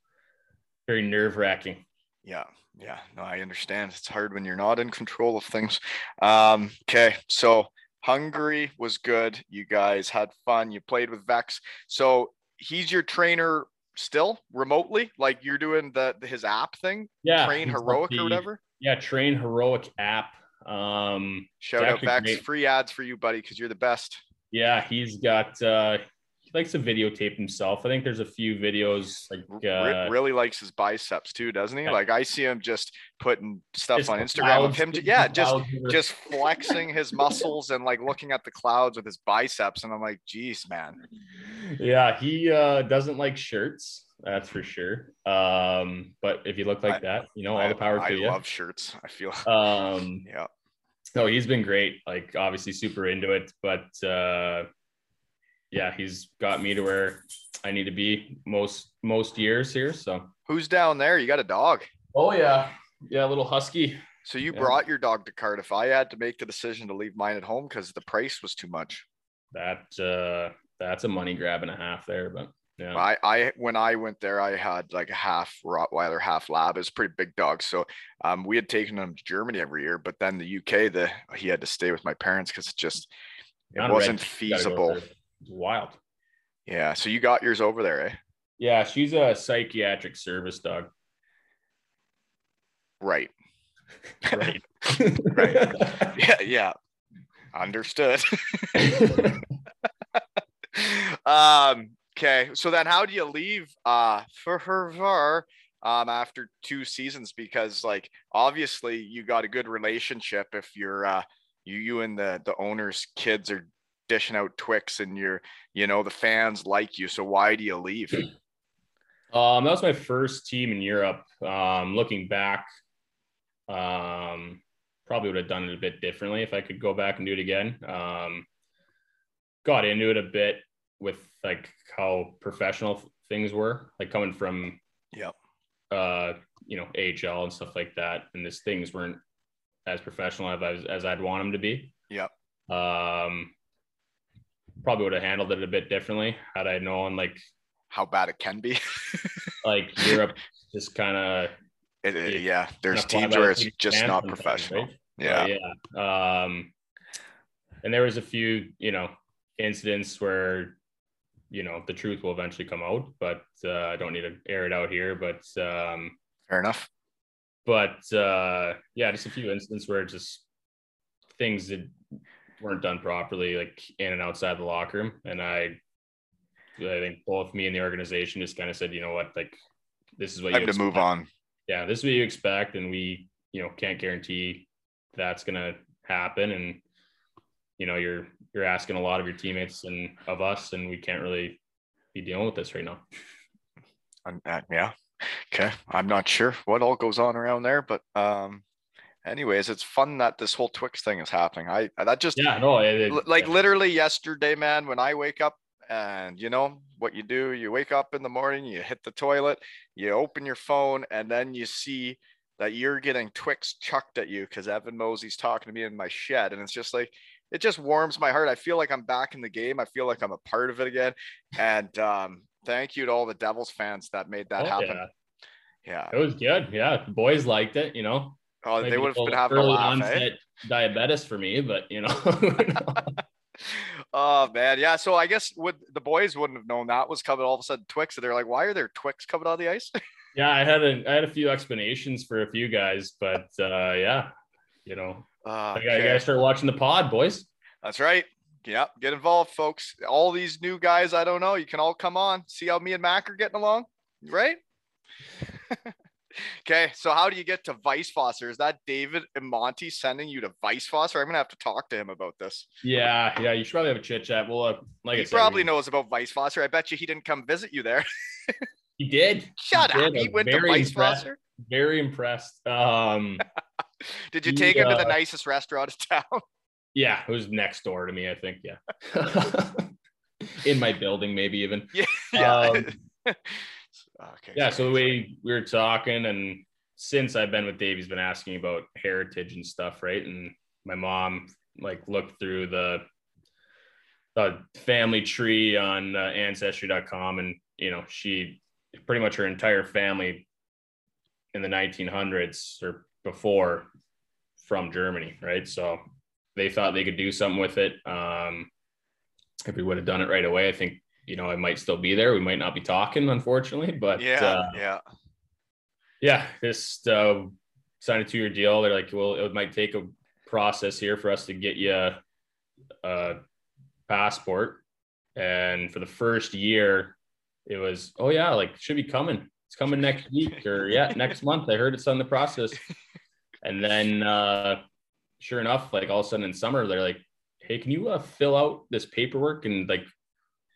very nerve wracking. Yeah, yeah. No, I understand. It's hard when you're not in control of things. Um, okay, so Hungary was good. You guys had fun. You played with Vex. So he's your trainer still remotely, like you're doing the, the- his app thing, Yeah, Train Heroic the- or whatever. Yeah, Train Heroic app. Um, Shout out Vex. great. Free ads for you, buddy, because you're the best. yeah, he's got. Uh, likes to videotape himself. I think there's a few videos like uh, really likes his biceps too, doesn't he? yeah. Like I see him just putting stuff just on Instagram of him. the yeah, just just flexing his muscles and like looking at the clouds with his biceps. And I'm like, geez, man. yeah, he uh, doesn't like shirts. That's for sure. Um, but if you look like I- that, you know, all I, the power I to you. I love shirts. I feel Um, yeah. no, he's been great. Like obviously super into it, but uh, yeah, he's got me to where I need to be most most years here. So. Who's down there? You got a dog. Oh yeah, yeah, little husky. So you Yeah. brought your dog to Cardiff. I had to make the decision to leave mine at home because the price was too much. That uh, that's a money grab and a half there, but yeah, I, I when I went there, I had like a half Rottweiler, half Lab. It's pretty big dog. So um, we had taken him to Germany every year, but then the UK, the he had to stay with my parents because it just it Not wasn't go feasible. there. It's wild. Yeah. So you got yours over there, eh? Yeah, she's a psychiatric service dog. Right. Right. Right. Yeah. Yeah. Understood. um okay so then how do you leave uh for her um after two seasons because like obviously you got a good relationship if you're uh you you and the the owner's kids are dishing out twix and you're you know the fans like you so why do you leave Um, that was my first team in Europe. Um, looking back, um, probably would have done it a bit differently if I could go back and do it again. Um, got into it a bit with like how professional things were, like coming from, Yep. uh, you know, AHL and stuff like that, and these things weren't as professional as as I'd want them to be. Yep. Um, probably would have handled it a bit differently had I known like how bad it can be like Europe just kind of Yeah. there's teams where it's just not professional yeah yeah. Um, and there was a few, you know, incidents where you know the truth will eventually come out, but uh, I don't need to air it out here. But um, Fair enough. but uh, yeah, just a few instances where just things that weren't done properly, like in and outside the locker room, and I, I think both me and the organization just kind of said, you know what, like this is what Time you to move on. Yeah, this is what you expect, and we, you know, can't guarantee that's gonna happen, and you know, you're you're asking a lot of your teammates and of us, and we can't really be dealing with this right now. Uh, yeah. Okay. I'm not sure what all goes on around there, but um, anyways, it's fun that this whole Twix thing is happening. I that just Yeah, no, it, it- like yeah. literally yesterday, man, when I wake up and you know what you do, you wake up in the morning, you hit the toilet, you open your phone, and then you see that you're getting Twix chucked at you because Evan Mosey's talking to me in my shed. And it's just like, it just warms my heart. I feel like I'm back in the game. I feel like I'm a part of it again. And um, thank you to all the Devils fans that made that Oh, happen. yeah. Yeah. It was good. Yeah, the boys liked it. You know, Oh, they would have been having a early laugh. eh? onset diabetes for me, but you know, oh man, yeah. So I guess would the boys wouldn't have known that was coming all of a sudden Twix. And they're like, why are there Twix coming on the ice? yeah, I had a I had a few explanations for a few guys, but uh, yeah, you know, Uh, I gotta, I gotta start watching the pod, boys. That's right. Yeah, get involved, folks. All these new guys, I don't know. You can all come on, see how me and Mac are getting along, right? okay, so how do you get to Weisswasser? Is that David Monty sending you to Weisswasser? I'm gonna have to talk to him about this. Yeah, yeah, you should probably have a chit chat. Well, uh, like I he said, probably we- knows about Weisswasser. I bet you he didn't come visit you there. he did. Shut He up. did. He went to Vice impressed. Foster. Very impressed. Um, Did you He, take him to the uh, nicest restaurant in town? yeah, it was next door to me. I think. Yeah, in my building, maybe even. yeah. Um, okay. yeah so we we were talking and since i've been with dave he's been asking about heritage and stuff right? And my mom like looked through the the family tree on uh, ancestry.com and you know she pretty much her entire family in the 1900s or before from germany right? So they thought they could do something with it. Um if we would have done it right away i think you know i might still be there we might not be talking unfortunately but Yeah, uh, yeah. yeah, just uh, signed a two-year deal. They're like, well, it might take a process here for us to get you a, a passport. And for the first year, it was, oh yeah, like should be coming. It's coming next week or yeah, next month. I heard it's on the process. And then, uh, sure enough, like all of a sudden in summer, they're like, hey, can you uh, fill out this paperwork and like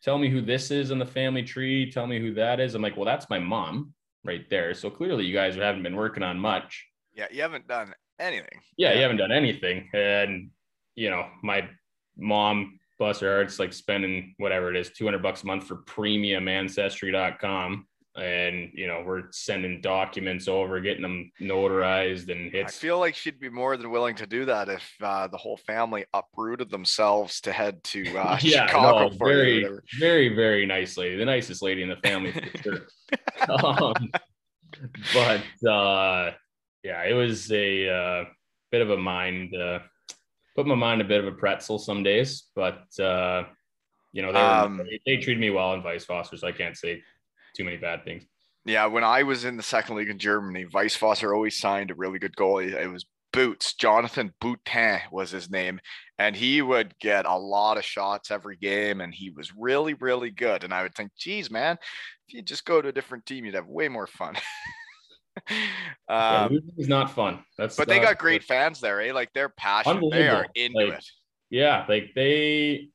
tell me who this is in the family tree? Tell me who that is. I'm like, well, that's my mom right there. So clearly you guys haven't been working on much. Yeah, you haven't done anything. Yeah, you haven't done anything. And you know, my mom, bless her heart, it's like spending whatever it is, 200 bucks a month for premium ancestry.com. And you know, we're sending documents over, getting them notarized, and I feel like she'd be more than willing to do that if uh, the whole family uprooted themselves to head to uh, yeah, Chicago no, for very, very, very nice lady, the nicest lady in the family for sure. um, but uh, yeah, it was a uh, bit of a mind, uh, put my mind a bit of a pretzel some days, but uh, you know, they, were, Um, they, they treated me well in Weisswasser, so I can't say too many bad things. Yeah, when I was in the second league in Germany, Weisswasser always signed a really good goalie. It was Boots, Jonathan Boutin was his name, and he would get a lot of shots every game, and he was really, really good. And I would think, geez, man, if you just go to a different team, you'd have way more fun. Yeah, um, losing is not fun. That's but they not- got great fans there, eh? Like they're passionate. They are into Like, it. yeah like they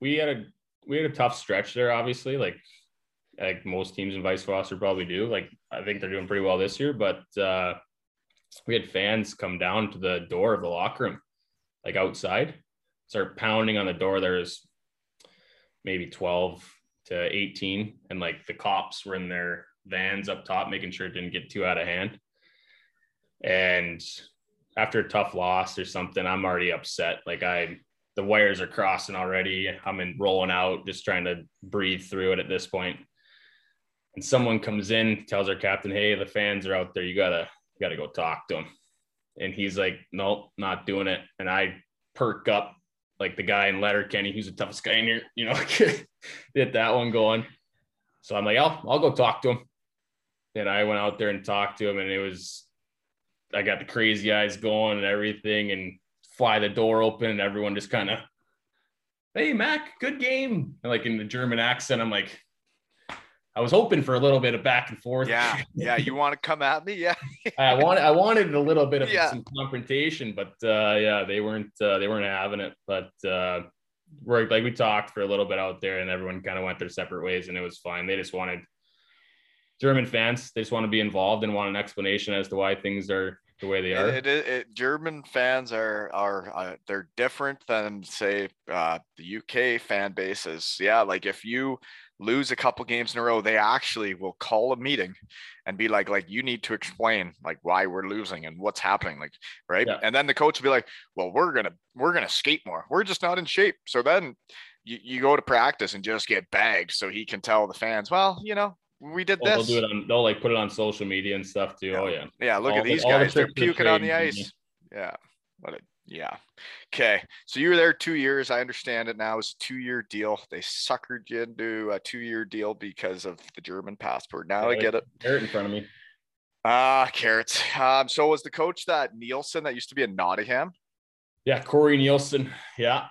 we had a we had a tough stretch there obviously like like most teams in Weisswasser probably do like i think they're doing pretty well this year but uh we had fans come down to the door of the locker room like outside start pounding on the door there's maybe 12 to 18 and like the cops were in their vans up top making sure it didn't get too out of hand and after a tough loss or something, I'm already upset. Like I, the wires are crossing already. I'm in rolling out, just trying to breathe through it at this point. And someone comes in, tells our captain, "Hey, the fans are out there. You gotta, you gotta go talk to them." And he's like, "Nope, not doing it." And I perk up like the guy in Letterkenny, who's the toughest guy in here, you know, get that one going. So I'm like, I'll, I'll go talk to him. And I went out there and talked to him, and it was, I got the crazy eyes going and everything, and fly the door open, and everyone just kind of, hey, Mac, good game. And like in the German accent, I'm like, I was hoping for a little bit of back and forth. Yeah, yeah. You want to come at me? Yeah. I wanted, I wanted a little bit of Yeah. some confrontation, but uh, yeah, they weren't, uh, they weren't having it. But uh, we're like we talked for a little bit out there, and everyone kind of went their separate ways, and it was fine. They just wanted German fans. They just want to be involved and want an explanation as to why things are the way they are. It, it, it, German fans are are uh, they're different than say uh, the UK fan bases. Yeah, like if you lose a couple games in a row, they actually will call a meeting and be like, like you need to explain like why we're losing and what's happening, like right. Yeah. And then the coach will be like, well, we're gonna we're gonna skate more. We're just not in shape. So then you, you go to practice and just get bagged, so he can tell the fans, well, you know, we did they'll this. do it on. They'll like put it on social media and stuff too. Yeah. Oh yeah. Yeah, look All at the- these all the guys. They're puking on the ice. Yeah. What a, yeah. Okay. So you were there two years. I understand it now. It's a two year deal. They suckered you into a two year deal because of the German passport. Now I get it. Carrot in front of me. Ah, carrots. Um, so was the coach that Neilson that used to be in Nottingham? Yeah, Corey Neilson. Yeah.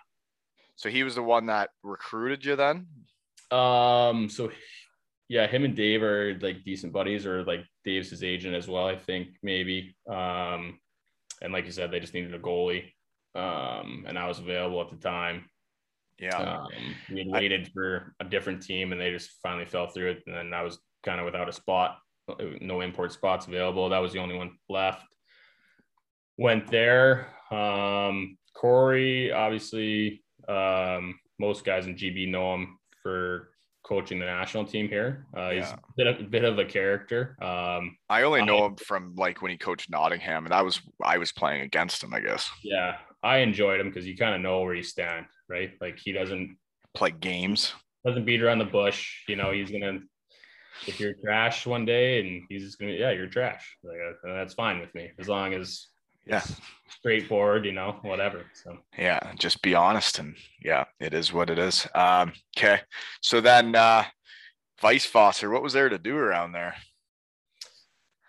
So he was the one that recruited you then? Um. So, yeah, him and Dave are like decent buddies, or like Dave's his agent as well. I think maybe. Um, and like you said, they just needed a goalie. Um, and I was available at the time. Yeah. Um, we had I- waited for a different team, and they just finally fell through it. And then I was kind of without a spot, no import spots available. That was the only one left. Went there. Um, Corey, obviously, um, most guys in GB know him for coaching the national team here. Uh, He's a bit of, bit of a character. Um, I only know I- him from like when he coached Nottingham, and I was I was playing against him, I guess. yeah, I enjoyed him because you kind of know where you stand, right? Like he doesn't Play games. doesn't beat around the bush. You know, he's gonna if you're trash one day, and he's just gonna yeah, you're trash. Like uh, that's fine with me as long as Yeah. straightforward. You know, whatever. So yeah just be honest and yeah it is what it is um okay so then uh Weisswasser what was there to do around there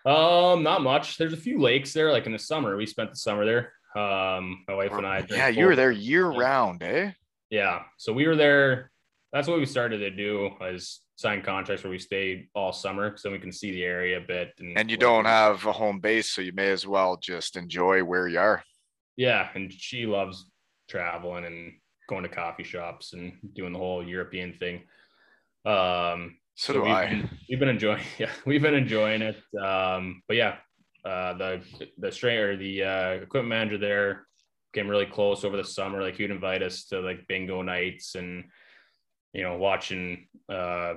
um, not much. There's a few lakes there. Like in the summer, we spent the summer there. Um, my wife and I. yeah you were there year Yeah. round eh Yeah. So we were there. That's what we started to do is sign contracts where we stayed all summer so we can see the area a bit. And, and you don't have a home base so you may as well just enjoy where you are Yeah. And she loves traveling and going to coffee shops and doing the whole European thing. Um, so, do we've i Been, we've been enjoying, yeah, we've been enjoying it. Um, but yeah, uh, the the strain or the uh, equipment manager there came really close over the summer. Like he'd invite us to like bingo nights and you know watching uh,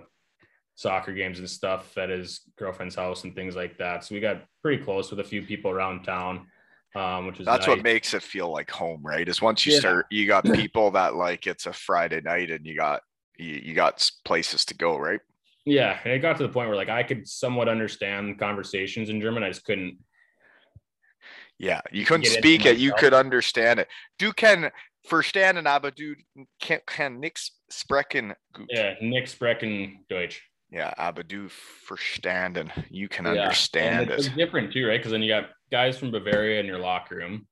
soccer games and stuff at his girlfriend's house and things like that. So we got pretty close with a few people around town, um, which is that's nice. what makes it feel like home right is once you Yeah. start you got people that like it's a friday night and you got you, you got places to go right Yeah, and it got to the point where like I could somewhat understand conversations in German. I just couldn't Yeah, you couldn't speak it. You could understand it. Du can verstanden, aber du can, kann nix sprechen gut. Yeah, Nick Sprechen Deutsch. Yeah, aber du verstanden. You can Yeah, understand and it's it. different too, right? Because then you got guys from Bavaria in your locker room,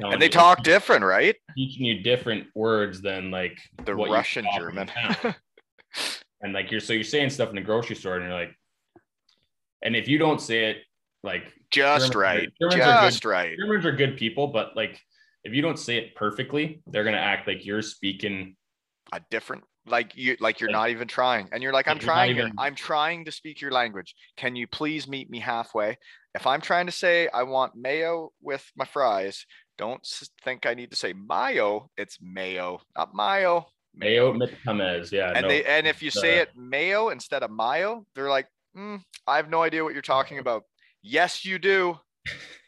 And they talk different, right? teaching you different words than like The Russian German. and like you're so you're saying stuff in the grocery store, and you're like, and if you don't say it like Just Germans right. Germans are good. Just right. Germans are good people, but like if you don't say it perfectly, they're gonna act like you're speaking. A different like you like you're Like- not even trying. And you're like, I'm you're trying even- I'm trying to speak your language. Can you please meet me halfway? If I'm trying to say I want mayo with my fries, don't think I need to say mayo. It's mayo, not mayo. Mayo Tamez, yeah. and no, they and if you say uh, it mayo instead of mayo, they're like, "Mm, I have no idea what you're talking about. Yes, you do.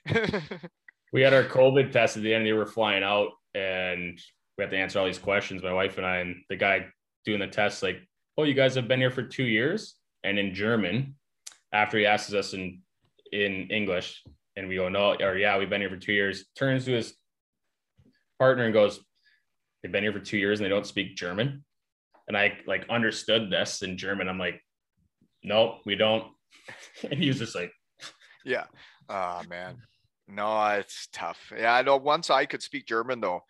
we had our COVID test at the end. They were flying out, and we had to answer all these questions. My wife and I, and the guy doing the test, like, "Oh, you guys have been here for two years." And in German, after he asks us in in English, and we go, "No," or "Yeah, we've been here for two years," turns to his partner and goes, they've been here for two years and they don't speak German. And I like understood this in German. I'm like, nope, we don't. and he was just like, Yeah. Oh man. No, it's tough. Yeah, I know once I could speak German though.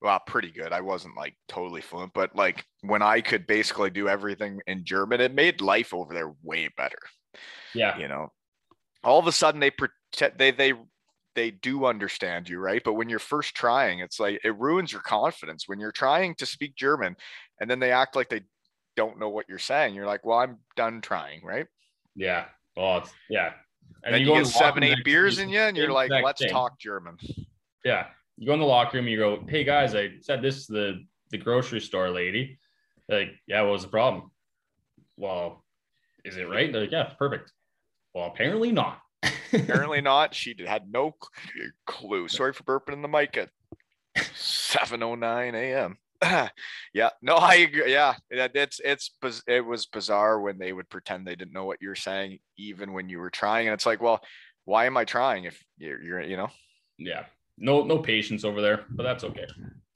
Well, pretty good. I wasn't like totally fluent, but like when I could basically do everything in German, it made life over there way better. yeah, You know, all of a sudden they pretend they they they do understand you, right? But when you're first trying, it's like it ruins your confidence when you're trying to speak German and then they act like they don't know what you're saying. You're like, well, I'm done trying, right? yeah. Well, it's, yeah. And then you, in get seven, eight beers in you, and you're like, let's thing. talk German. Yeah. You go in the locker room, you go, hey guys, I said this to the, the grocery store lady. They're like, yeah, what was the problem? Well, is it right? They're like, yeah, perfect. Well, apparently not. Apparently not. She had no clue. Sorry for burping in the mic at 7:09 a.m. yeah, no, I agree. Yeah, it's it's it was bizarre when they would pretend they didn't know what you're saying, even when you were trying. And it's like, well, why am I trying if you're, you're you know? yeah. No, no patience over there, but that's okay.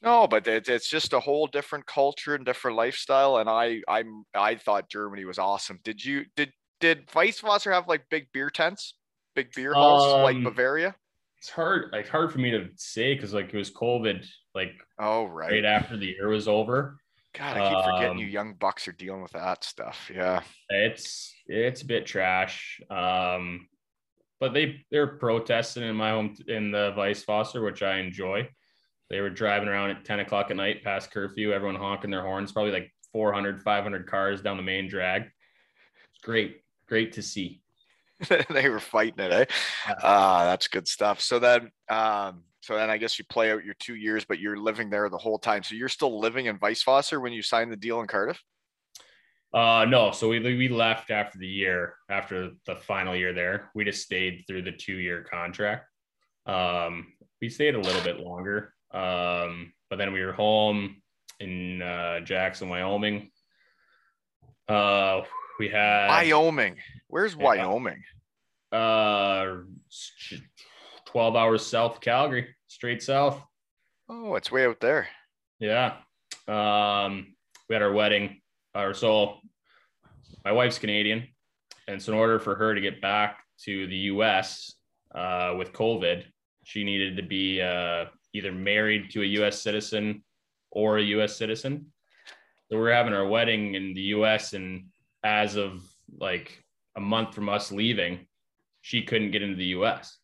No, but it, it's just a whole different culture and different lifestyle. And I I'm I thought Germany was awesome. Did you did did Weisswasser have like big beer tents, big beer halls like Um, Bavaria? It's hard, like hard for me to say because like it was COVID, like Oh right. right after the year was over. God, I keep forgetting Um, you young bucks are dealing with that stuff. Yeah. It's it's a bit trash. Um, but they they're protesting in my home in the Weisswasser, which I enjoy. They were driving around at 10 o'clock at night past curfew, everyone honking their horns, probably like 400, 500 cars down the main drag. It's great, great to see. they were fighting it, eh? Ah, that's good stuff. So then um so then I guess you play out your two years, but you're living there the whole time. So you're still living in Weisswasser when you signed the deal in Cardiff? Uh, no, so we we left after the year, after the final year there. We just stayed through the two year contract. Um, we stayed a little bit longer. Um, but then we were home in uh, Jackson, Wyoming. Uh, we had Wyoming. Where's. Wyoming? uh 12 hours south Calgary, straight south. Oh, it's way out there. Yeah. Um, we had our wedding, or so my wife's Canadian. And so in order for her to get back to the US uh, with COVID, she needed to be uh, either married to a US citizen or a US citizen. So we're having our wedding in the US, and as of like a month from us leaving, she couldn't get into the US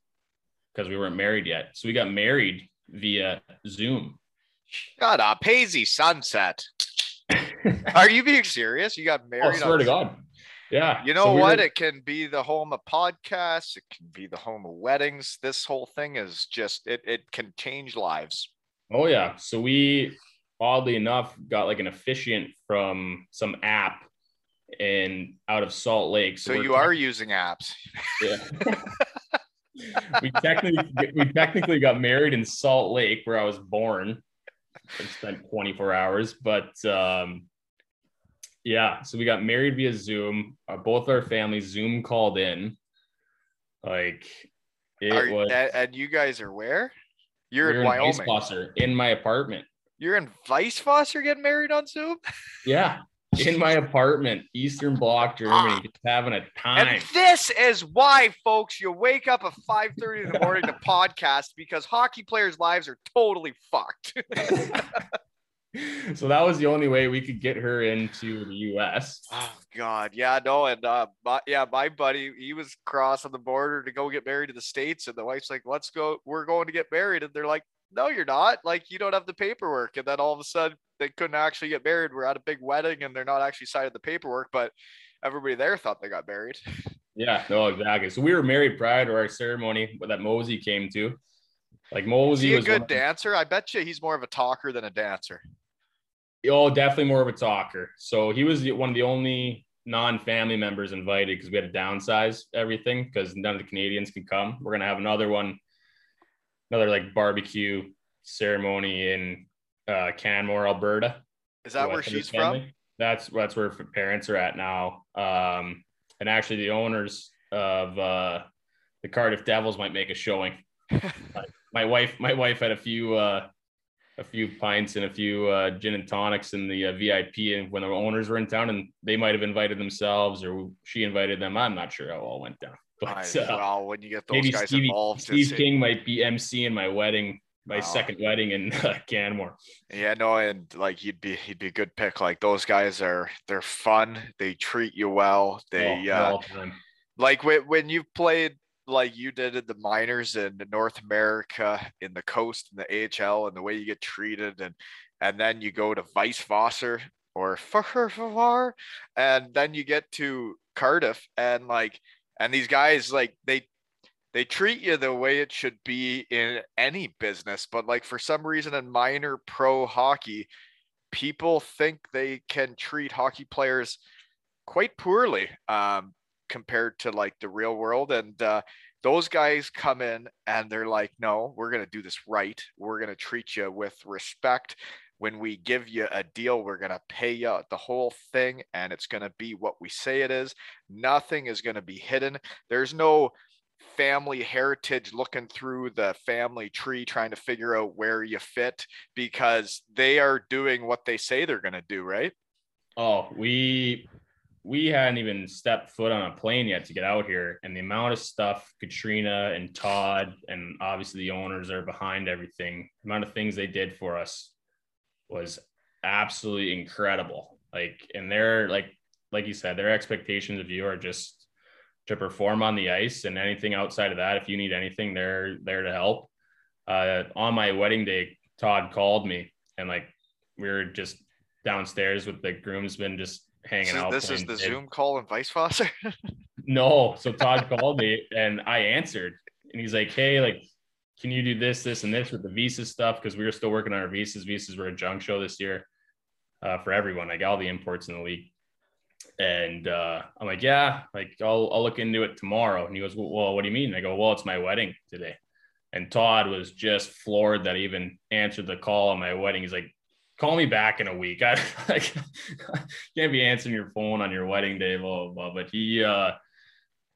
because we weren't married yet. So we got married via Zoom. Shut up. Hazy sunset. Are you being serious? You got Oh, married swear on to God. Yeah. You So know we what? were- It can be the home of podcasts. It can be the home of weddings. This whole thing is just it. It can change lives. oh yeah. So we oddly enough got like an officiant from some app and out of Salt Lake. So we're you are using apps. Yeah. we technically we technically got married in Salt Lake where I was born. I spent 24 hours, but um yeah, so we got married via Zoom. Uh, both our families Zoom called in. Like it Are, was and, and you guys are where? You're in in Wyoming. Weisswasser, in my apartment. You're in Weisswasser getting married on Zoom? Yeah, in my apartment, Eastern Bloc, Germany, just having a time. And this is why, folks, you wake up at 5:30 in the morning to podcast because hockey players' lives are totally fucked. so that was the only way we could get her into the U.S. Oh God, yeah, no, and uh, my, yeah, my buddy, he was crossing the border to go get married to the states, and the wife's like, "Let's go, we're going to get married," and they're like, "No, you're not. Like, you don't have the paperwork." And then all of a sudden, they couldn't actually get married. We're at a big wedding, and they're not actually signing the paperwork, but everybody there thought they got married. Yeah, no, exactly. So we were married prior to our ceremony that Mosey came to. Like Mosey he a was good dancer? I bet you he's more of a talker than a dancer. Oh, definitely more of a talker. So he was the, one of the only non-family members invited because we had to downsize everything because none of the Canadians can come. We're gonna have another one, another like barbecue ceremony in uh, Canmore, Alberta. Is that where she's from? That's that's where her parents are at now. Um, and actually, the owners of uh, the Cardiff Devils might make a showing. my wife, my wife had a few uh, a few pints and a few uh, gin and tonics in the uh, VIP, and when the owners were in town, and they might have invited themselves or she invited them. I'm not sure how it all went down. But uh, well, when you get those maybe guys Stevie, involved, Steve King might be MC in my wedding, my Wow. second wedding in uh, Canmore. Yeah, no, and like he'd be he'd be a good pick. Like those guys are they're fun. They treat you well. They Oh, uh like when when you've played like you did in the minors in North America, in the coast, in the AHL, and the way you get treated, and and then you go to Weisswasser or Far, and then you get to Cardiff, and like and these guys like they they treat you the way it should be in any business, but like for some reason in minor pro hockey, people think they can treat hockey players quite poorly um, compared to like the real world. And uh, those guys come in and they're like, no, we're going to do this right. We're going to treat you with respect. When we give you a deal, we're going to pay you the whole thing and it's going to be what we say it is. Nothing is going to be hidden. There's no family heritage looking through the family tree trying to figure out where you fit because they are doing what they say they're going to do, right? Oh, we we hadn't even stepped foot on a plane yet to get out here, and the amount of stuff Katrina and Todd and obviously the owners are behind everything. The amount of things they did for us was absolutely incredible. Like, and they're like, like you said, their expectations of you are just to perform on the ice, and anything outside of that, if you need anything, they're there to help. Uh, on my wedding day, Todd called me, and like we were just downstairs with the groomsmen just hanging is, out. this is the. Zoom call and vice versa. No. So Todd called me and I answered. And he's like, Hey, like, can you do this, this, and this with the visa stuff? Because we were still working on our visas. Visas were a junk show this year uh, for everyone, like all the imports in the league. And uh, I'm like, Yeah, like I'll, I'll look into it tomorrow. And he goes, Well, what do you mean? I go, Well, it's my wedding today. And Todd was just floored that I even answered the call on my wedding. He's like, call me back in a week. I like can't be answering your phone on your wedding day, blah blah. blah. But he, uh,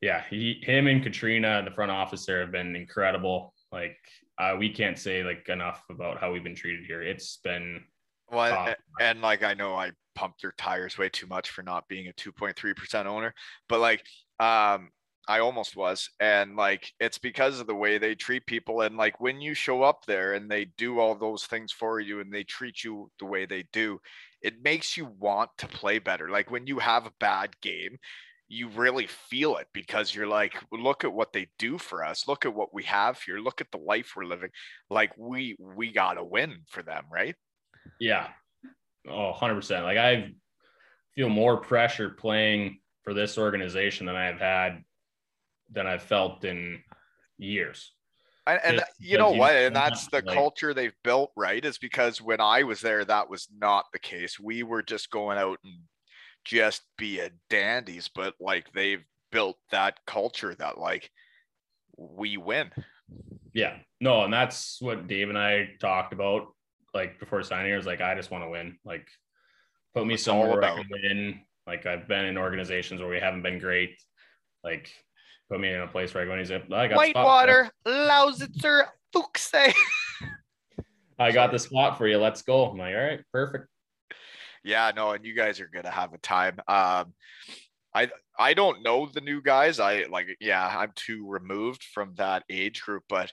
yeah, he, him, and Katrina, the front office there have been incredible. Like uh, we can't say like enough about how we've been treated here. It's been well, and like I know I pumped their tires way too much for not being a 2.3% owner, but like um I almost was. And like it's because of the way they treat people. And like when you show up there and they do all those things for you and they treat you the way they do, it makes you want to play better. Like when you have a bad game, you really feel it because you're like, look at what they do for us. Look at what we have here. Look at the life we're living. Like we we gotta win for them, right? yeah, oh, 100 percent. Like I feel more pressure playing for this organization than I've had than I've felt in years. And, and Just you know what? And that's the like- culture they've built, right? Is because when I was there, that was not the case. We were just going out and just be a dandies, but like they've built that culture that like we win. Yeah, no, and that's what Dave and I talked about like before signing I was like I just want to win. Like put me all somewhere where I can win. Like I've been in organizations where we haven't been great. Like put me in a place where I go and he's like, I got the spot for. Whitewater, Lausitzer, Fuchse. I got the spot for you. Let's go. I'm like, all right, perfect. Yeah, no, and you guys are gonna have a time. Um, I I don't know the new guys. I like, yeah, I'm too removed from that age group. But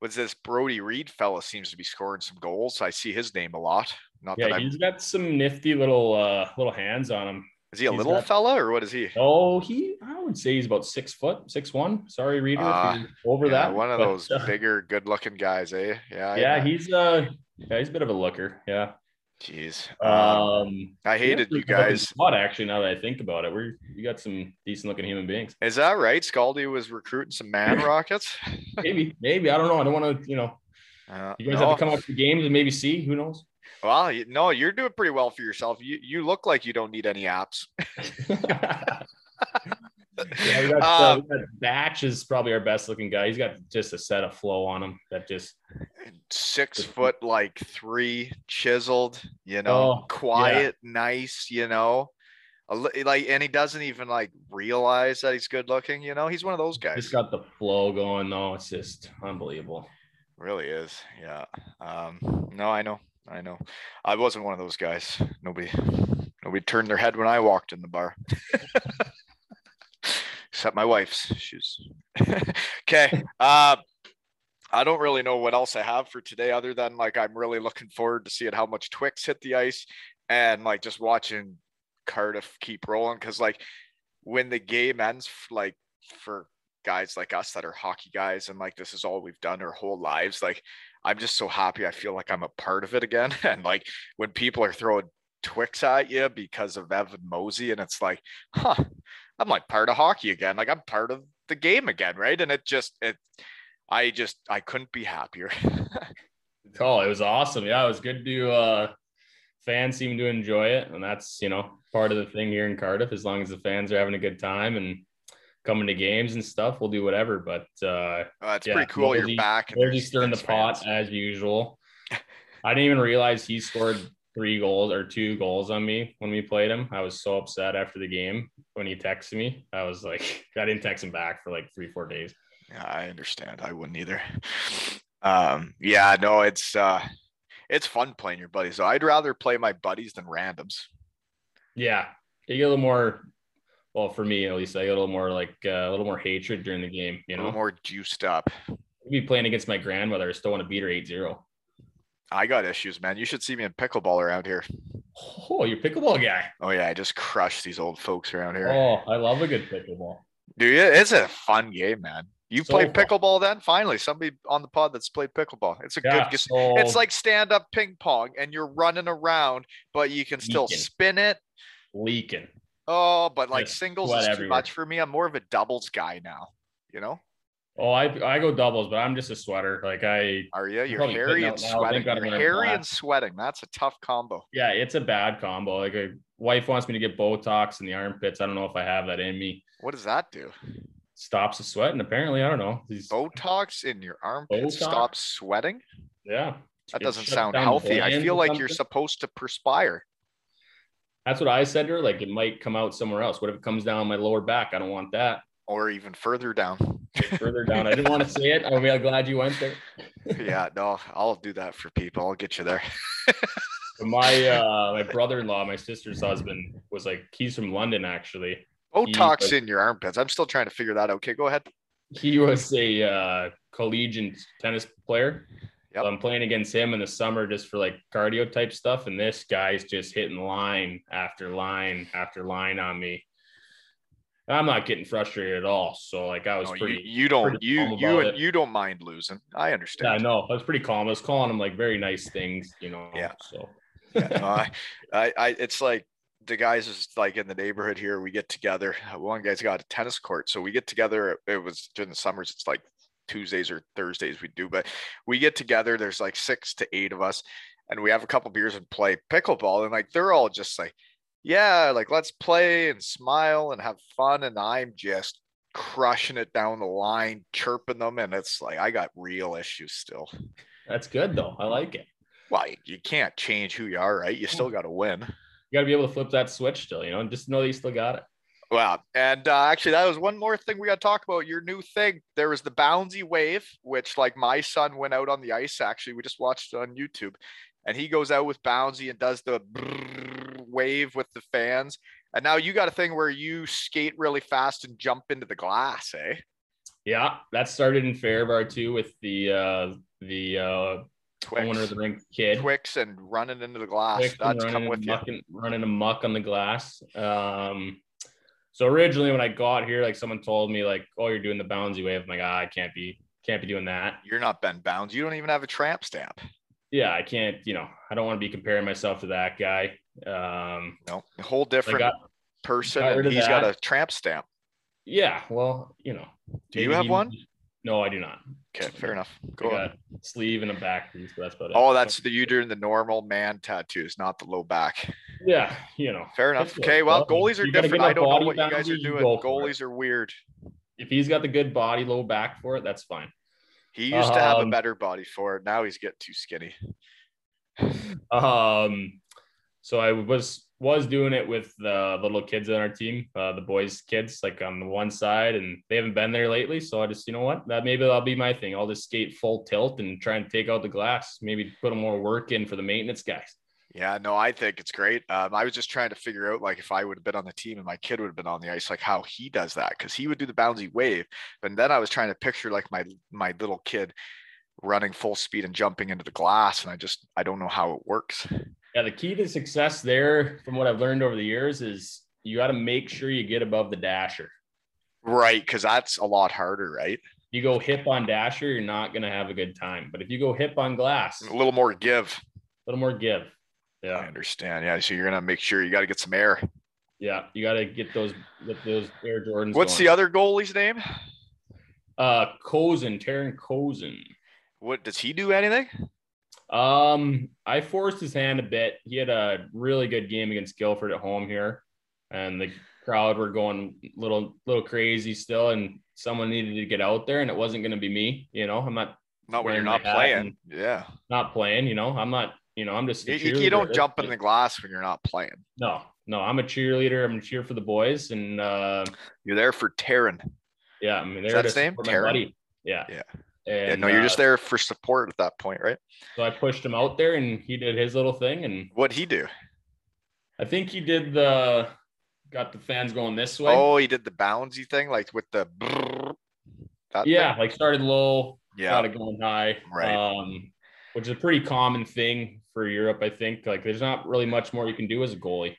what's this Brodie Reid fella seems to be scoring some goals. I see his name a lot. Not that Yeah, I'm. he's got some nifty little uh little hands on him. Is he a he's little got- fella or what is he? Oh, he I would say he's about six foot, six one. Sorry, reader, Ah, over Yeah, that. one of but, those uh, bigger, good-looking guys, eh? Yeah. I yeah, he's uh yeah, he's a bit of a looker. Yeah. Jeez. Um, Um, I hated you guys. Squad, actually, now that I think about it, we we got some decent looking human beings. Is that right? Scaldy was recruiting some man rockets. Maybe, maybe I don't know. I don't want to, you know, Uh, you guys no. have to come up to games and maybe see. Who knows? Well, you, no, you're doing pretty well for yourself. You you look like you don't need any apps. yeah, we got, uh, Um, we got Batch is probably our best looking guy. He's got just a set of flow on him that just Six foot, like three, chiseled. You know, Oh, quiet, nice. You know, a like, and he doesn't even like realize that he's good looking. You know, he's one of those guys. He's got the flow going though. It's just unbelievable. Really is. Yeah. Um, no, I know. I know. I wasn't one of those guys. Nobody nobody turned their head when I walked in the bar. Except my wife's. She's okay. Uh I don't really know what else I have for today other than like I'm really looking forward to seeing how much Twix hit the ice and like just watching Cardiff keep rolling because like when the game ends, like for guys like us that are hockey guys and like this is all we've done our whole lives, like I'm just so happy I feel like I'm a part of it again. And like when people are throwing Twix at you because of Evan Mosey, and it's like, huh, I'm like part of hockey again. Like I'm part of the game again, right? And it just it I just I couldn't be happier. oh, it was awesome. Yeah, it was good to uh fans seem to enjoy it. And that's, you know, part of the thing here in Cardiff. As long as the fans are having a good time and coming to games and stuff, we'll do whatever. But uh oh, that's yeah, pretty cool. You're back. Mosey stirring the pot as usual. I didn't even realize he scored three goals or two goals on me when we played him. I was so upset after the game when he texted me. I was like, I didn't text him back for like three, four days. Yeah, I understand. I wouldn't either. Um, yeah, no, it's uh it's fun playing your buddies. So I'd rather play my buddies than randoms. Yeah, you get a little more. Well, for me at least, I get a little more like uh, a little more hatred during the game. You know, more juiced up. Be playing against my grandmother. I still want to beat her 8-0. I got issues, man. You should see me in pickleball around here. Oh, you're pickleball guy. Oh yeah, I just crush these old folks around here. Oh, I love a good pickleball. Dude, it's a fun game, man. You so played pickleball then? Finally, somebody on the pod that's played pickleball. It's a yeah, good. So it's like stand up ping pong, and you're running around, but you can still leaking. spin it. Leaking. Oh, but like singles is everywhere. too much for me. I'm more of a doubles guy now. You know. Oh, I I go doubles, but I'm just a sweater. Like I are you? You're hairy and sweating. You're hairy and sweating. That's a tough combo. Yeah, it's a bad combo. Like a wife wants me to get Botox in the armpits. I don't know if I have that in me. What does that do? stops the sweat. And apparently, I don't know. These Botox in your armpit stops sweating. Yeah. That doesn't sound healthy. I feel like you're supposed to perspire. That's what I said to her. Like it might come out somewhere else. What if it comes down my lower back? I don't want that. Or even further down. further down. I didn't want to say it. I'm glad you went there. yeah, no, I'll do that for people. I'll get you there. my uh my brother-in-law, my sister's husband, was like he's from London actually. Botox in your armpits. I'm still trying to figure that out. Okay, go ahead. He was a uh, collegiate tennis player. Yep. So I'm playing against him in the summer just for like cardio type stuff. And this guy's just hitting line after line after line on me. I'm not getting frustrated at all. So like I was no, pretty. You, you don't you you you don't mind losing. I understand. Yeah, no, I was pretty calm. I was calling him like very nice things, you know. Yeah. So. yeah, no, I, I, I, it's like the guys is like in the neighborhood here. We get together. One guy's got a tennis court, so we get together. It was during the summers. It's like Tuesdays or Thursdays we do, but we get together. There's like six to eight of us, and we have a couple beers and play pickleball. And like they're all just like, yeah, like let's play and smile and have fun. And I'm just crushing it down the line, chirping them, and it's like I got real issues still. That's good though. I like it. Well, you can't change who you are, right? You still got to win you got to be able to flip that switch still, you know, and just know that you still got it. Wow. And uh, actually, that was one more thing we got to talk about. Your new thing. There was the bouncy wave, which, like, my son went out on the ice. Actually, we just watched it on YouTube, and he goes out with bouncy and does the wave with the fans. And now you got a thing where you skate really fast and jump into the glass, eh? Yeah, that started in Fehervar too with the uh, the uh, Twix. owner of the rink kid. Twix and running into the glass. Twix That's come with you. running muck on the glass. Um, so originally when I got here, like someone told me like, oh, you're doing the bouncy wave. I'm like, ah, I can't be, can't be doing that. You're not Ben Bowns. You don't even have a tramp stamp. Yeah, I can't, you know, I don't want to be comparing myself to that guy. Um, no, a whole different got, person. Got and he's that. got a tramp stamp. Yeah. Well, you know, do you have he, one? No, I do not. Okay, fair enough. Go on. sleeve and a back piece, but that's about it. Oh, that's the you doing the normal man tattoos, not the low back. Yeah, you know. Fair enough. Okay, well, goalies are different. I don't know what you guys are doing. Goalies are weird. If he's got the good body, low back for it, that's fine. He used um, to have a um, better body for it. Now he's getting too skinny. Um, so I was was doing it with the little kids on our team, uh, the boys' kids, like on the one side, and they haven't been there lately. So I just, you know what, that maybe that'll be my thing. I'll just skate full tilt and try and take out the glass. Maybe put a more work in for the maintenance guys. Yeah, no, I think it's great. Um, I was just trying to figure out like if I would have been on the team and my kid would have been on the ice, like how he does that because he would do the bouncy wave. But then I was trying to picture like my my little kid running full speed and jumping into the glass, and I just I don't know how it works. Yeah, the key to success there, from what I've learned over the years, is you got to make sure you get above the dasher. Right, because that's a lot harder, right? You go hip on dasher, you're not going to have a good time. But if you go hip on glass, a little more give, a little more give. Yeah, I understand. Yeah, so you're gonna make sure you got to get some air. Yeah, you got to get those get those Air Jordans. What's going. the other goalie's name? Uh, Kozun, Taran Kozun. What does he do? Anything? Um, I forced his hand a bit. He had a really good game against Guildford at home here, and the crowd were going little little crazy still, and someone needed to get out there, and it wasn't going to be me. You know, I'm not not when you're not playing. Yeah, not playing. You know, I'm not. You know, I'm just. You, you, don't jump in the glass when you're not playing. No, no, I'm a cheerleader. I'm a cheer for the boys, and uh, you're there for Taran. Yeah, I mean, there to name Taran. Yeah, yeah. And, yeah, no, you're uh, just there for support at that point, right? So I pushed him out there, and he did his little thing. And what he do? I think he did the got the fans going this way. Oh, he did the bouncy thing, like with the. yeah, thing? like started low, yeah, got it going high, right? Um, which is a pretty common thing for Europe, I think. Like, there's not really much more you can do as a goalie.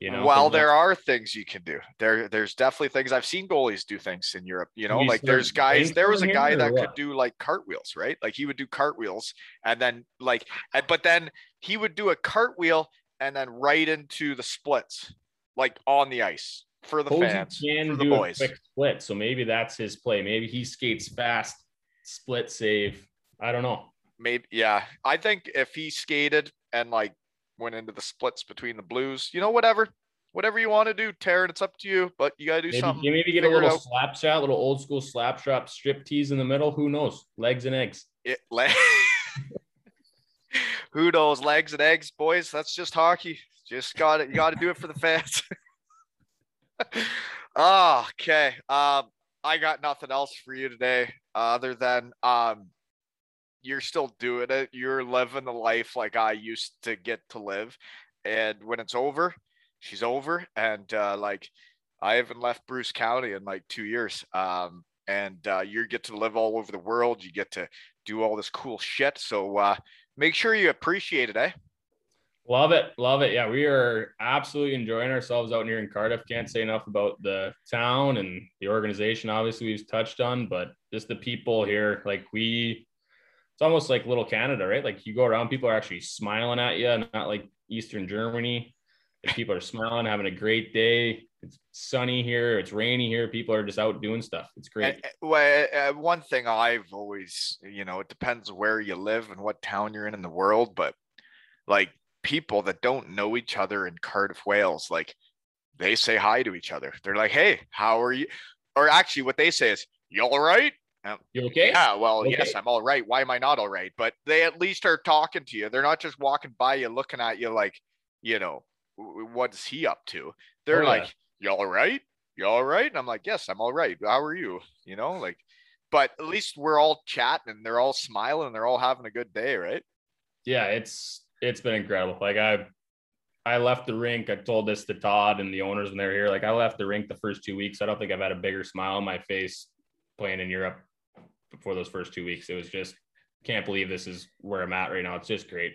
You know, well, there are things you can do. There, there's definitely things I've seen goalies do things in Europe. You know, like there's guys. There was a guy that could do like cartwheels, right? Like he would do cartwheels, and then like, but then he would do a cartwheel and then right into the splits, like on the ice for the fans, can for the do boys. A quick split, so maybe that's his play. Maybe he skates fast, split save. I don't know. Maybe yeah. I think if he skated and like went into the splits between the Blues. You know, whatever, whatever you want to do, Taran, it's up to you. But you gotta do maybe, something. You maybe get a little slap shot, little old school slap shot, strip tease in the middle. Who knows? Legs and eggs. It le- Who knows? Legs and eggs, boys. That's just hockey. Just got it. You got to do it for the fans. oh, okay. Um, I got nothing else for you today, uh, other than um, you're still doing it. You're living the life like I used to get to live. And when it's over, she's over. And uh, like I haven't left Bruce County in like two years. Um, and uh, you get to live all over the world. You get to do all this cool shit. So uh, make sure you appreciate it, eh? Love it. Love it. Yeah, we are absolutely enjoying ourselves out here in Cardiff. Can't say enough about the town and the organization, obviously, we've touched on, but just the people here. Like, we it's almost like little Canada, right? Like you go around, people are actually smiling at you, not like Eastern Germany. people are smiling, having a great day. It's sunny here. It's rainy here. People are just out doing stuff. It's great. Well, one thing I've always, you know, it depends where you live and what town you're in in the world, but like people that don't know each other in Cardiff, Wales, like they say hi to each other. They're like, "Hey, how are you?" Or actually, what they say is, "You all right?" Oh, you okay? Yeah, well, okay. yes, I'm all right. Why am I not all right? But they at least are talking to you. They're not just walking by you looking at you like, you know, what's he up to? They're oh, like, yeah. you all right? You all right? And I'm like, yes, I'm all right. How are you? You know, like, but at least we're all chatting and they're all smiling and they're all having a good day, right? Yeah, it's it's been incredible. Like I I left the rink. I told this to Todd and the owners when they're here. Like I left the rink the first two weeks. I don't think I've had a bigger smile on my face playing in Europe before those first two weeks. It was just can't believe this is where I'm at right now. It's just great.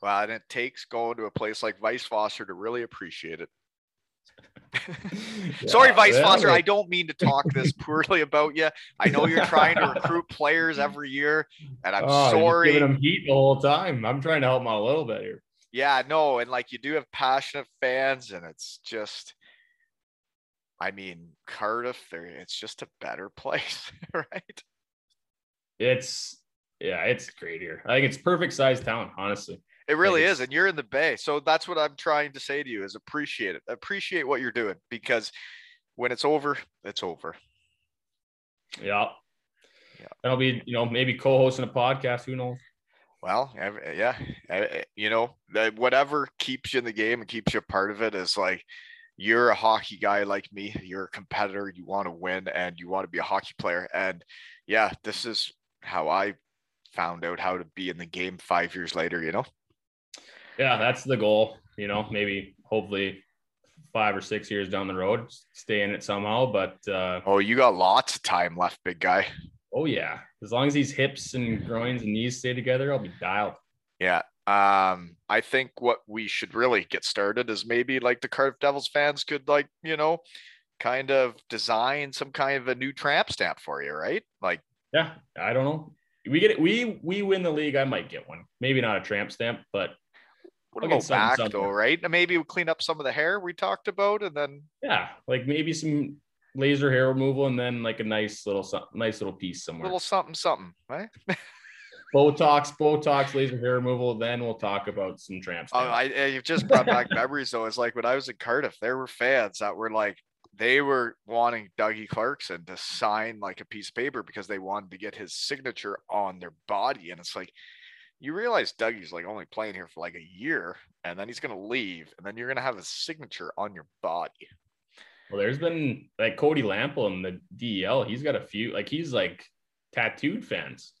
Well, and it takes going to a place like Weisswasser to really appreciate it. yeah, Sorry, Vice yeah. Foster. I don't mean to talk this poorly about you. I know you're trying to recruit players every year, and I'm oh, sorry. Giving them heat the whole time. I'm trying to help them out a little bit here. Yeah, no, and like you do have passionate fans, and it's just, I mean, Cardiff. There, it's just a better place, right? It's yeah, it's great here. I think it's perfect size town, honestly. It really is, and you're in the Bay, so that's what I'm trying to say to you: is appreciate it, appreciate what you're doing, because when it's over, it's over. Yeah, yeah. And I'll be, you know, maybe co-hosting a podcast. Who knows? Well, yeah, eh, you know, that whatever keeps you in the game and keeps you a part of it is like you're a hockey guy like me. You're a competitor. You want to win and you want to be a hockey player. And yeah, this is how I found out how to be in the game five years later. You know. Yeah, that's the goal. You know, maybe hopefully five or six years down the road, stay in it somehow. But uh, oh, you got lots of time left, big guy. Oh yeah, as long as these hips and groins and knees stay together, I'll be dialed. Yeah. Um, I think what we should really get started is maybe like the Cardiff Devils fans could like, you know, kind of design some kind of a new tramp stamp for you, right? Like, yeah, I don't know. We get it. We we win the league. I might get one. Maybe not a tramp stamp, but what about back though, right? And maybe we'll clean up some of the hair we talked about, and then yeah, like maybe some laser hair removal, and then like a nice little nice little piece somewhere. Little something, something, right? Botox, Botox, laser hair removal. Then we'll talk about some tramps. Oh, I, you've just brought back memories though. It's like when I was in Cardiff, there were fans that were like, they were wanting Dougie Clarkson to sign like a piece of paper because they wanted to get his signature on their body. And it's like, you realize Dougie's like only playing here for like a year and then he's going to leave and then you're going to have a signature on your body. Well, there's been like Cody Lampl in the DEL. He's got a few, like he's like tattooed fans.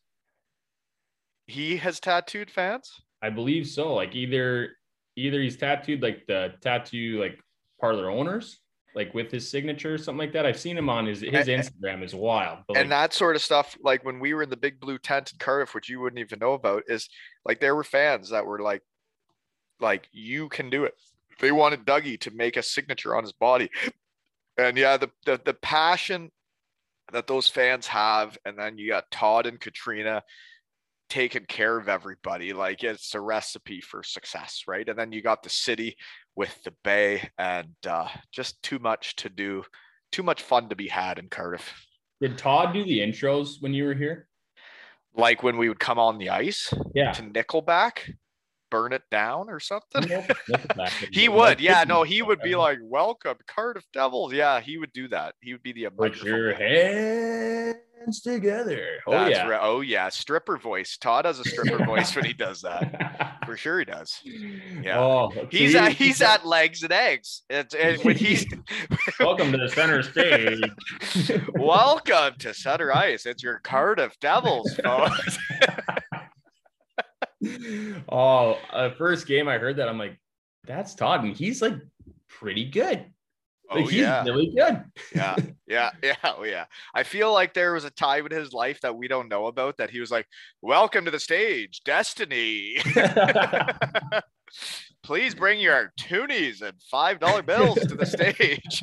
He has tattooed fans? I believe so. Like either, either he's tattooed like the tattoo, like parlor owners like with his signature or something like that. I've seen him on his his Instagram is wild. And that sort of stuff, like when we were in the big blue tent in Cardiff, which you wouldn't even know about, is like there were fans that were like, like you can do it. They wanted Dougie to make a signature on his body, and yeah, the the, the passion that those fans have, and then you got Todd and Katrina taking care of everybody. Like it's a recipe for success, right? And then you got the city with the Bay, and uh, just too much to do, too much fun to be had in Cardiff. Did Todd do the intros when you were here? Like when we would come on the ice, yeah, to Nickelback, burn it down or something. he would, yeah, no, he would be like, "Welcome, Cardiff Devils." Yeah, he would do that. He would be the put your hands together. Oh That's yeah. Right. Oh yeah. Stripper voice. Todd has a stripper voice when he does that. For sure he does. Yeah. Oh, he's at he's at legs and eggs. It's, it's when he's welcome to the center stage. welcome to center ice. It's your Cardiff Devils, folks. Oh, uh, first game I heard that I'm like, that's Todd, and he's like pretty good. Oh, he's yeah. really good. yeah, yeah, yeah, oh, yeah. I feel like there was a time in his life that we don't know about that he was like, "Welcome to the stage, Destiny." Please bring your toonies and five dollar bills to the stage.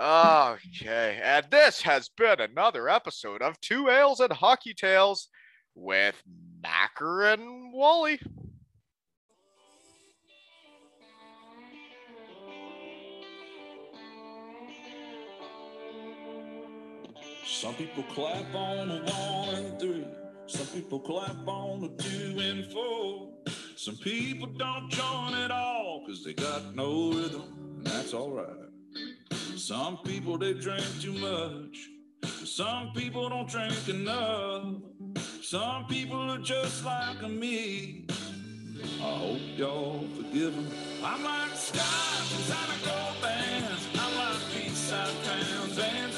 okay, and this has been another episode of Two Ales and Hockey Tales with Macker and Wally. Some people clap on a one and three. Some people clap on a two and four. Some people don't join at all because they got no rhythm, and that's alright. Some people they drink too much. Some people don't drink enough. Some people are just like me. I hope y'all forgive them. I'm like stars inside a gold bands. I'm like peace out towns, bands, and